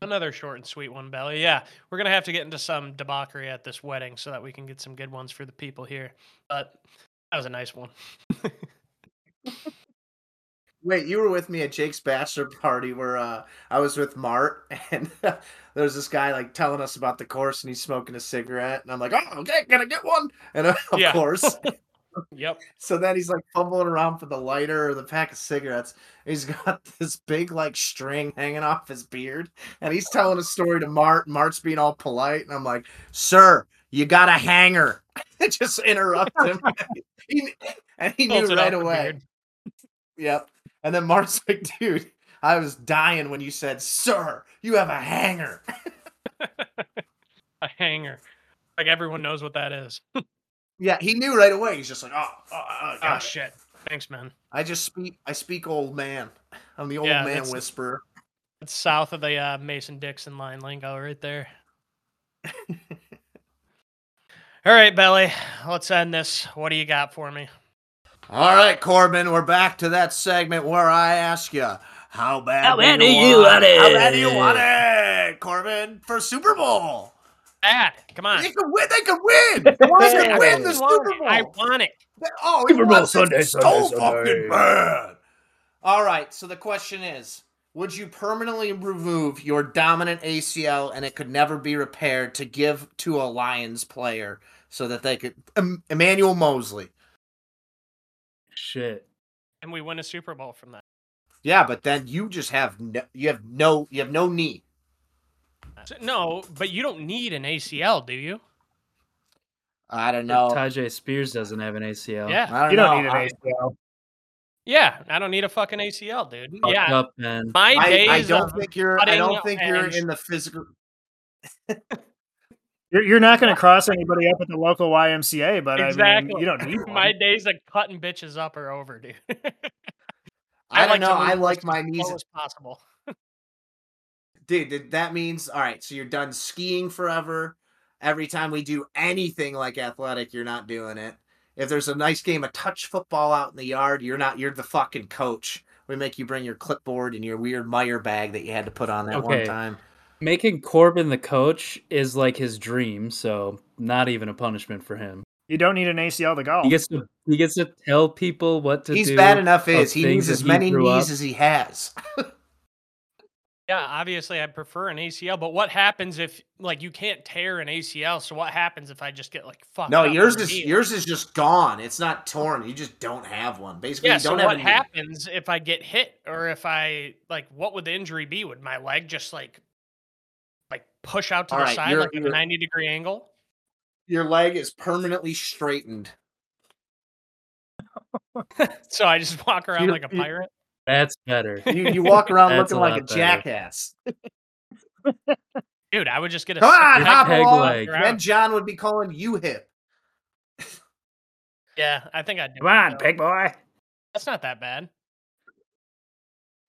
Another short and sweet one, Belly. Yeah, we're gonna have to get into some debauchery at this wedding so that we can get some good ones for the people here. But that was a nice one. Wait, you were with me at Jake's bachelor party where uh, I was with Mart, and there was this guy like telling us about the course, and he's smoking a cigarette, and I'm like, "Oh, okay, can I get one?" And uh, of Yeah. course, Yep. So then he's like fumbling around for the lighter or the pack of cigarettes. He's got this big like string hanging off his beard, and he's telling a story to Mart. Mart's being all polite, and I'm like, "Sir, you got a hanger." Just interrupt him. he, and he knew Pulls right away. Yep. And then Mart's like, "Dude, I was dying when you said, sir, you have a hanger." A hanger. Like everyone knows what that is. Yeah, he knew right away. He's just like, "Oh, oh, oh, Oh shit. Thanks, man. I just speak. I speak old man. I'm the old Yeah, man that's- whisperer." It's south of the uh, Mason Dixon line lingo right there. All right, Belly. Let's end this. What do you got for me? All right, Corbin, we're back to that segment where I ask you, how bad, How bad do do you want it? How bad do you want it, Corbin, for Super Bowl? Bad. Come on. They could win. They could win. They could win the I want Super it. Bowl. I want it. Oh, he Super Bowl wants it Sunday, so Sunday, fucking Sunday. bad. All right, so the question is, would you permanently remove your dominant ACL and it could never be repaired to give to a Lions player so that they could Em- Emmanuel Moseley? Shit. And we win a Super Bowl from that. Yeah, but then you just have no, you have no you have no knee. So- No, but you don't need an ACL, do you? I don't know. Tyjae Spears doesn't have an ACL. Yeah. I don't You don't need an I- ACL. Yeah. I don't need a fucking ACL, dude. Fucked Yeah. up, man. My I, days I don't think you're. I don't think you're in the physical. You're, you're not going to cross anybody up at the local YMCA, but I mean, you don't need one. My days of cutting bitches up are over, dude. I, don't like know. I like my knees. as possible. Dude, that means all right. So you're done skiing forever. Every time we do anything like athletic, you're not doing it. If there's a nice game of touch football out in the yard, you're not. You're the fucking coach. We make you bring your clipboard and your weird Meyer bag that you had to put on that one time. Making Corbin the coach is like his dream, so not even a punishment for him. You don't need an ACL to golf. He gets to he gets to tell people what to He's do. He's bad enough. Is he needs as he many knees up. as he has. Yeah, obviously I prefer an ACL, but what happens if like you can't tear an ACL? So what happens if I just get like fucked? No, up yours is knee? yours is just gone. It's not torn. You just don't have one. Basically, Yeah, you so don't have what happens if I get hit or if I like what would the injury be? Would my leg just like like push out to All the right, side you're- like a you're- 90 degree angle? Your leg is permanently straightened. So I just walk around You- like a pirate? That's better. You you walk around looking a like a better. jackass. Dude, I would just get a ah, Come on, hop peg peg along. leg. around. Then John would be calling you hip. Yeah, I think I'd do Come on, though. pig boy. That's not that bad.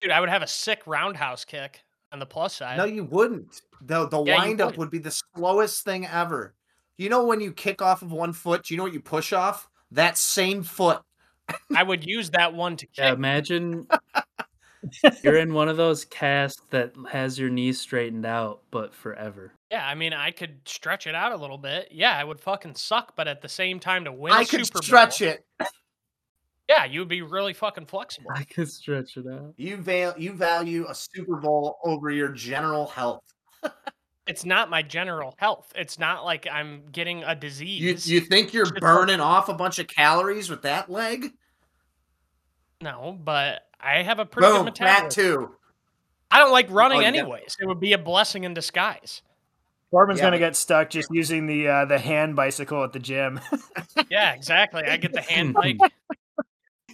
Dude, I would have a sick roundhouse kick on the plus side. No, you wouldn't. The the Yeah, wind up would. would be the slowest thing ever. You know when you kick off of one foot, do you know what you push off? That same foot. I would use that one to kick. Yeah, imagine you're in one of those casts that has your knees straightened out, but forever. Yeah, I mean, I could stretch it out a little bit. Yeah, I would fucking suck, but at the same time, to win, a I could Super stretch Bowl, it. Yeah, you would be really fucking flexible. I could stretch it out. You val- you value a Super Bowl over your general health. It's not my general health. It's not like I'm getting a disease. you think you're Just burning off a bunch of calories with that leg? no, but I have a pretty Boom, good that metabolism. too. I don't like running Oh, you got- anyways. It would be a blessing in disguise. Corbin's Yeah, going to get stuck just using the uh, the hand bicycle at the gym. Yeah, exactly. I get the hand bike.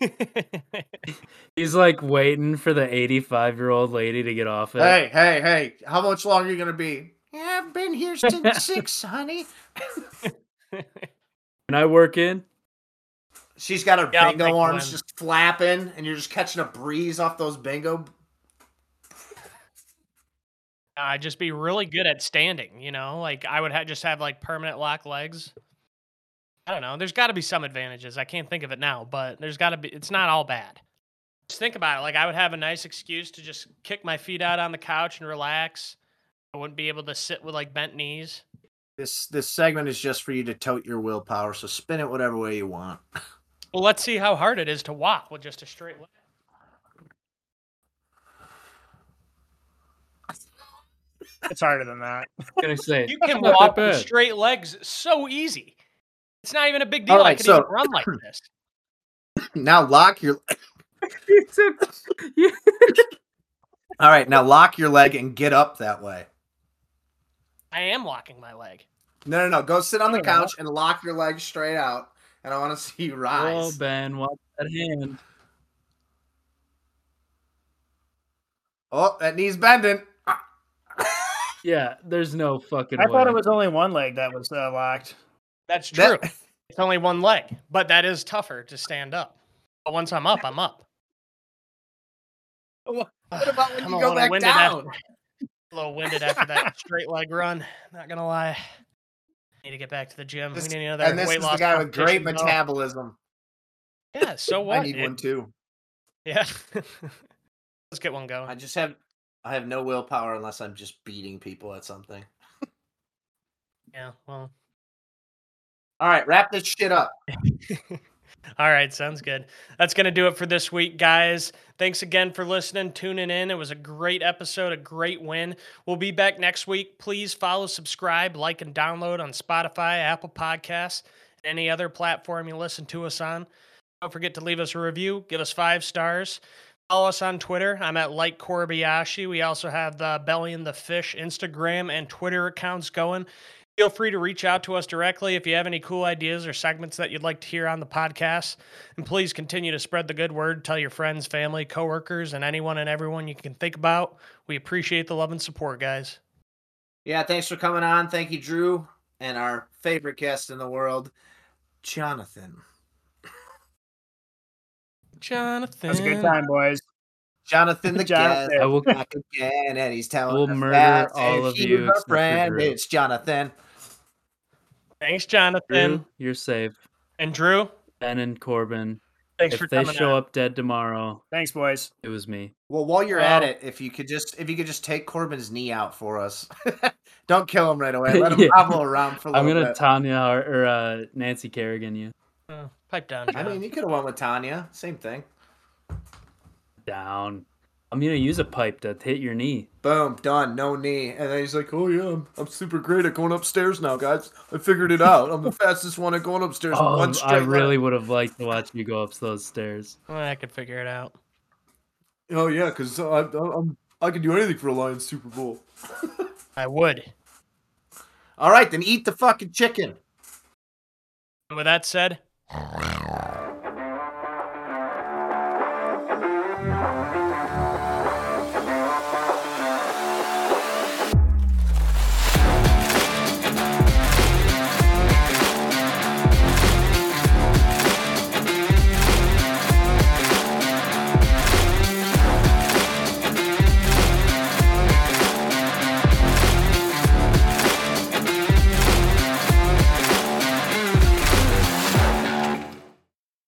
He's like waiting for the 85 year old lady to get off it. Hey, hey, hey! How much longer are you gonna be? Yeah, I've been here since six, honey. Can I work in? She's got her Yeah, bingo arms one. just flapping, and you're just catching a breeze off those bingo. I'd just be really good at standing, you know? Like I would ha- just have like permanent lock legs. I don't know. There's got to be some advantages. I can't think of it now, but there's got to be it's not all bad. Just think about it. Like I would have a nice excuse to just kick my feet out on the couch and relax. I wouldn't be able to sit with like bent knees. This this segment is just for you to tote your willpower, so spin it whatever way you want. Well, let's see how hard it is to walk with just a straight leg. it's harder than that. Can I say? You can walk with straight legs so easy. It's not even a big deal. All I right, could so- even run like this. Now lock your. You took- you- All right, now lock your leg and get up that way. I am locking my leg. No, no, no. Go sit on the Fair enough. couch and lock your leg straight out, and I want to see you Oh. Ben, watch that hand. Oh, that knee's bending. Yeah, there's no fucking I way. thought it was only one leg that was uh, locked. That's true. That- It's only one leg, but that is tougher to stand up. But once I'm up, I'm up. What about when I'm you a go little back winded down? After, a little winded after that straight leg run. Not gonna lie. Need to get back to the gym. This- we need another and this weight is loss the guy with great competition, though. metabolism. Yeah. So what? I need dude? one too. Yeah. Let's get one going. I just have, I have no willpower unless I'm just beating people at something. Yeah. Well. All right, wrap this shit up. All right, sounds good. That's going to do it for this week, guys. Thanks again for listening, tuning in. It was a great episode, a great win. We'll be back next week. Please follow, subscribe, like, and download on Spotify, Apple Podcasts, any other platform you listen to us on. Don't forget to leave us a review, give us five stars. Follow us on Twitter. I'm at Like Kobayashi. We also have the Belly and the Fish Instagram and Twitter accounts going. Feel free to reach out to us directly if you have any cool ideas or segments that you'd like to hear on the podcast. And please continue to spread the good word. Tell your friends, family, coworkers, and anyone and everyone you can think about. We appreciate the love and support, guys. Yeah, thanks for coming on. Thank you, Drew, and our favorite guest in the world, Jonathan. Jonathan. That was a good time, boys. Jonathan the Jonathan. guest. I will back again, and he's telling will us murder that all of he's you our friend. Drew. It's Jonathan. Thanks, Jonathan. Drew, you're safe. And Drew, Ben and Corbin. thanks if for they show on. up dead tomorrow, Thanks, boys. it was me. Well, while you're at it, if you could just if you could just take Corbin's knee out for us. Don't kill him right away. Let him Yeah. hobble around for a little I'm gonna bit. Tonya or, or uh, Nancy Kerrigan you Oh, pipe down, I mean, you could have went with Tonya. Same thing. Down. I'm gonna use a pipe to hit your knee. Boom, done. No knee. And then he's like, "Oh yeah, I'm, I'm super great at going upstairs now, guys. I figured it out. I'm the fastest one at going upstairs. Oh, one I really would have liked to watch you go up those stairs. Well, I could figure it out. Oh yeah, because I, I'm I can do anything for a Lions Super Bowl. I would. All right, then eat the fucking chicken. And with that said,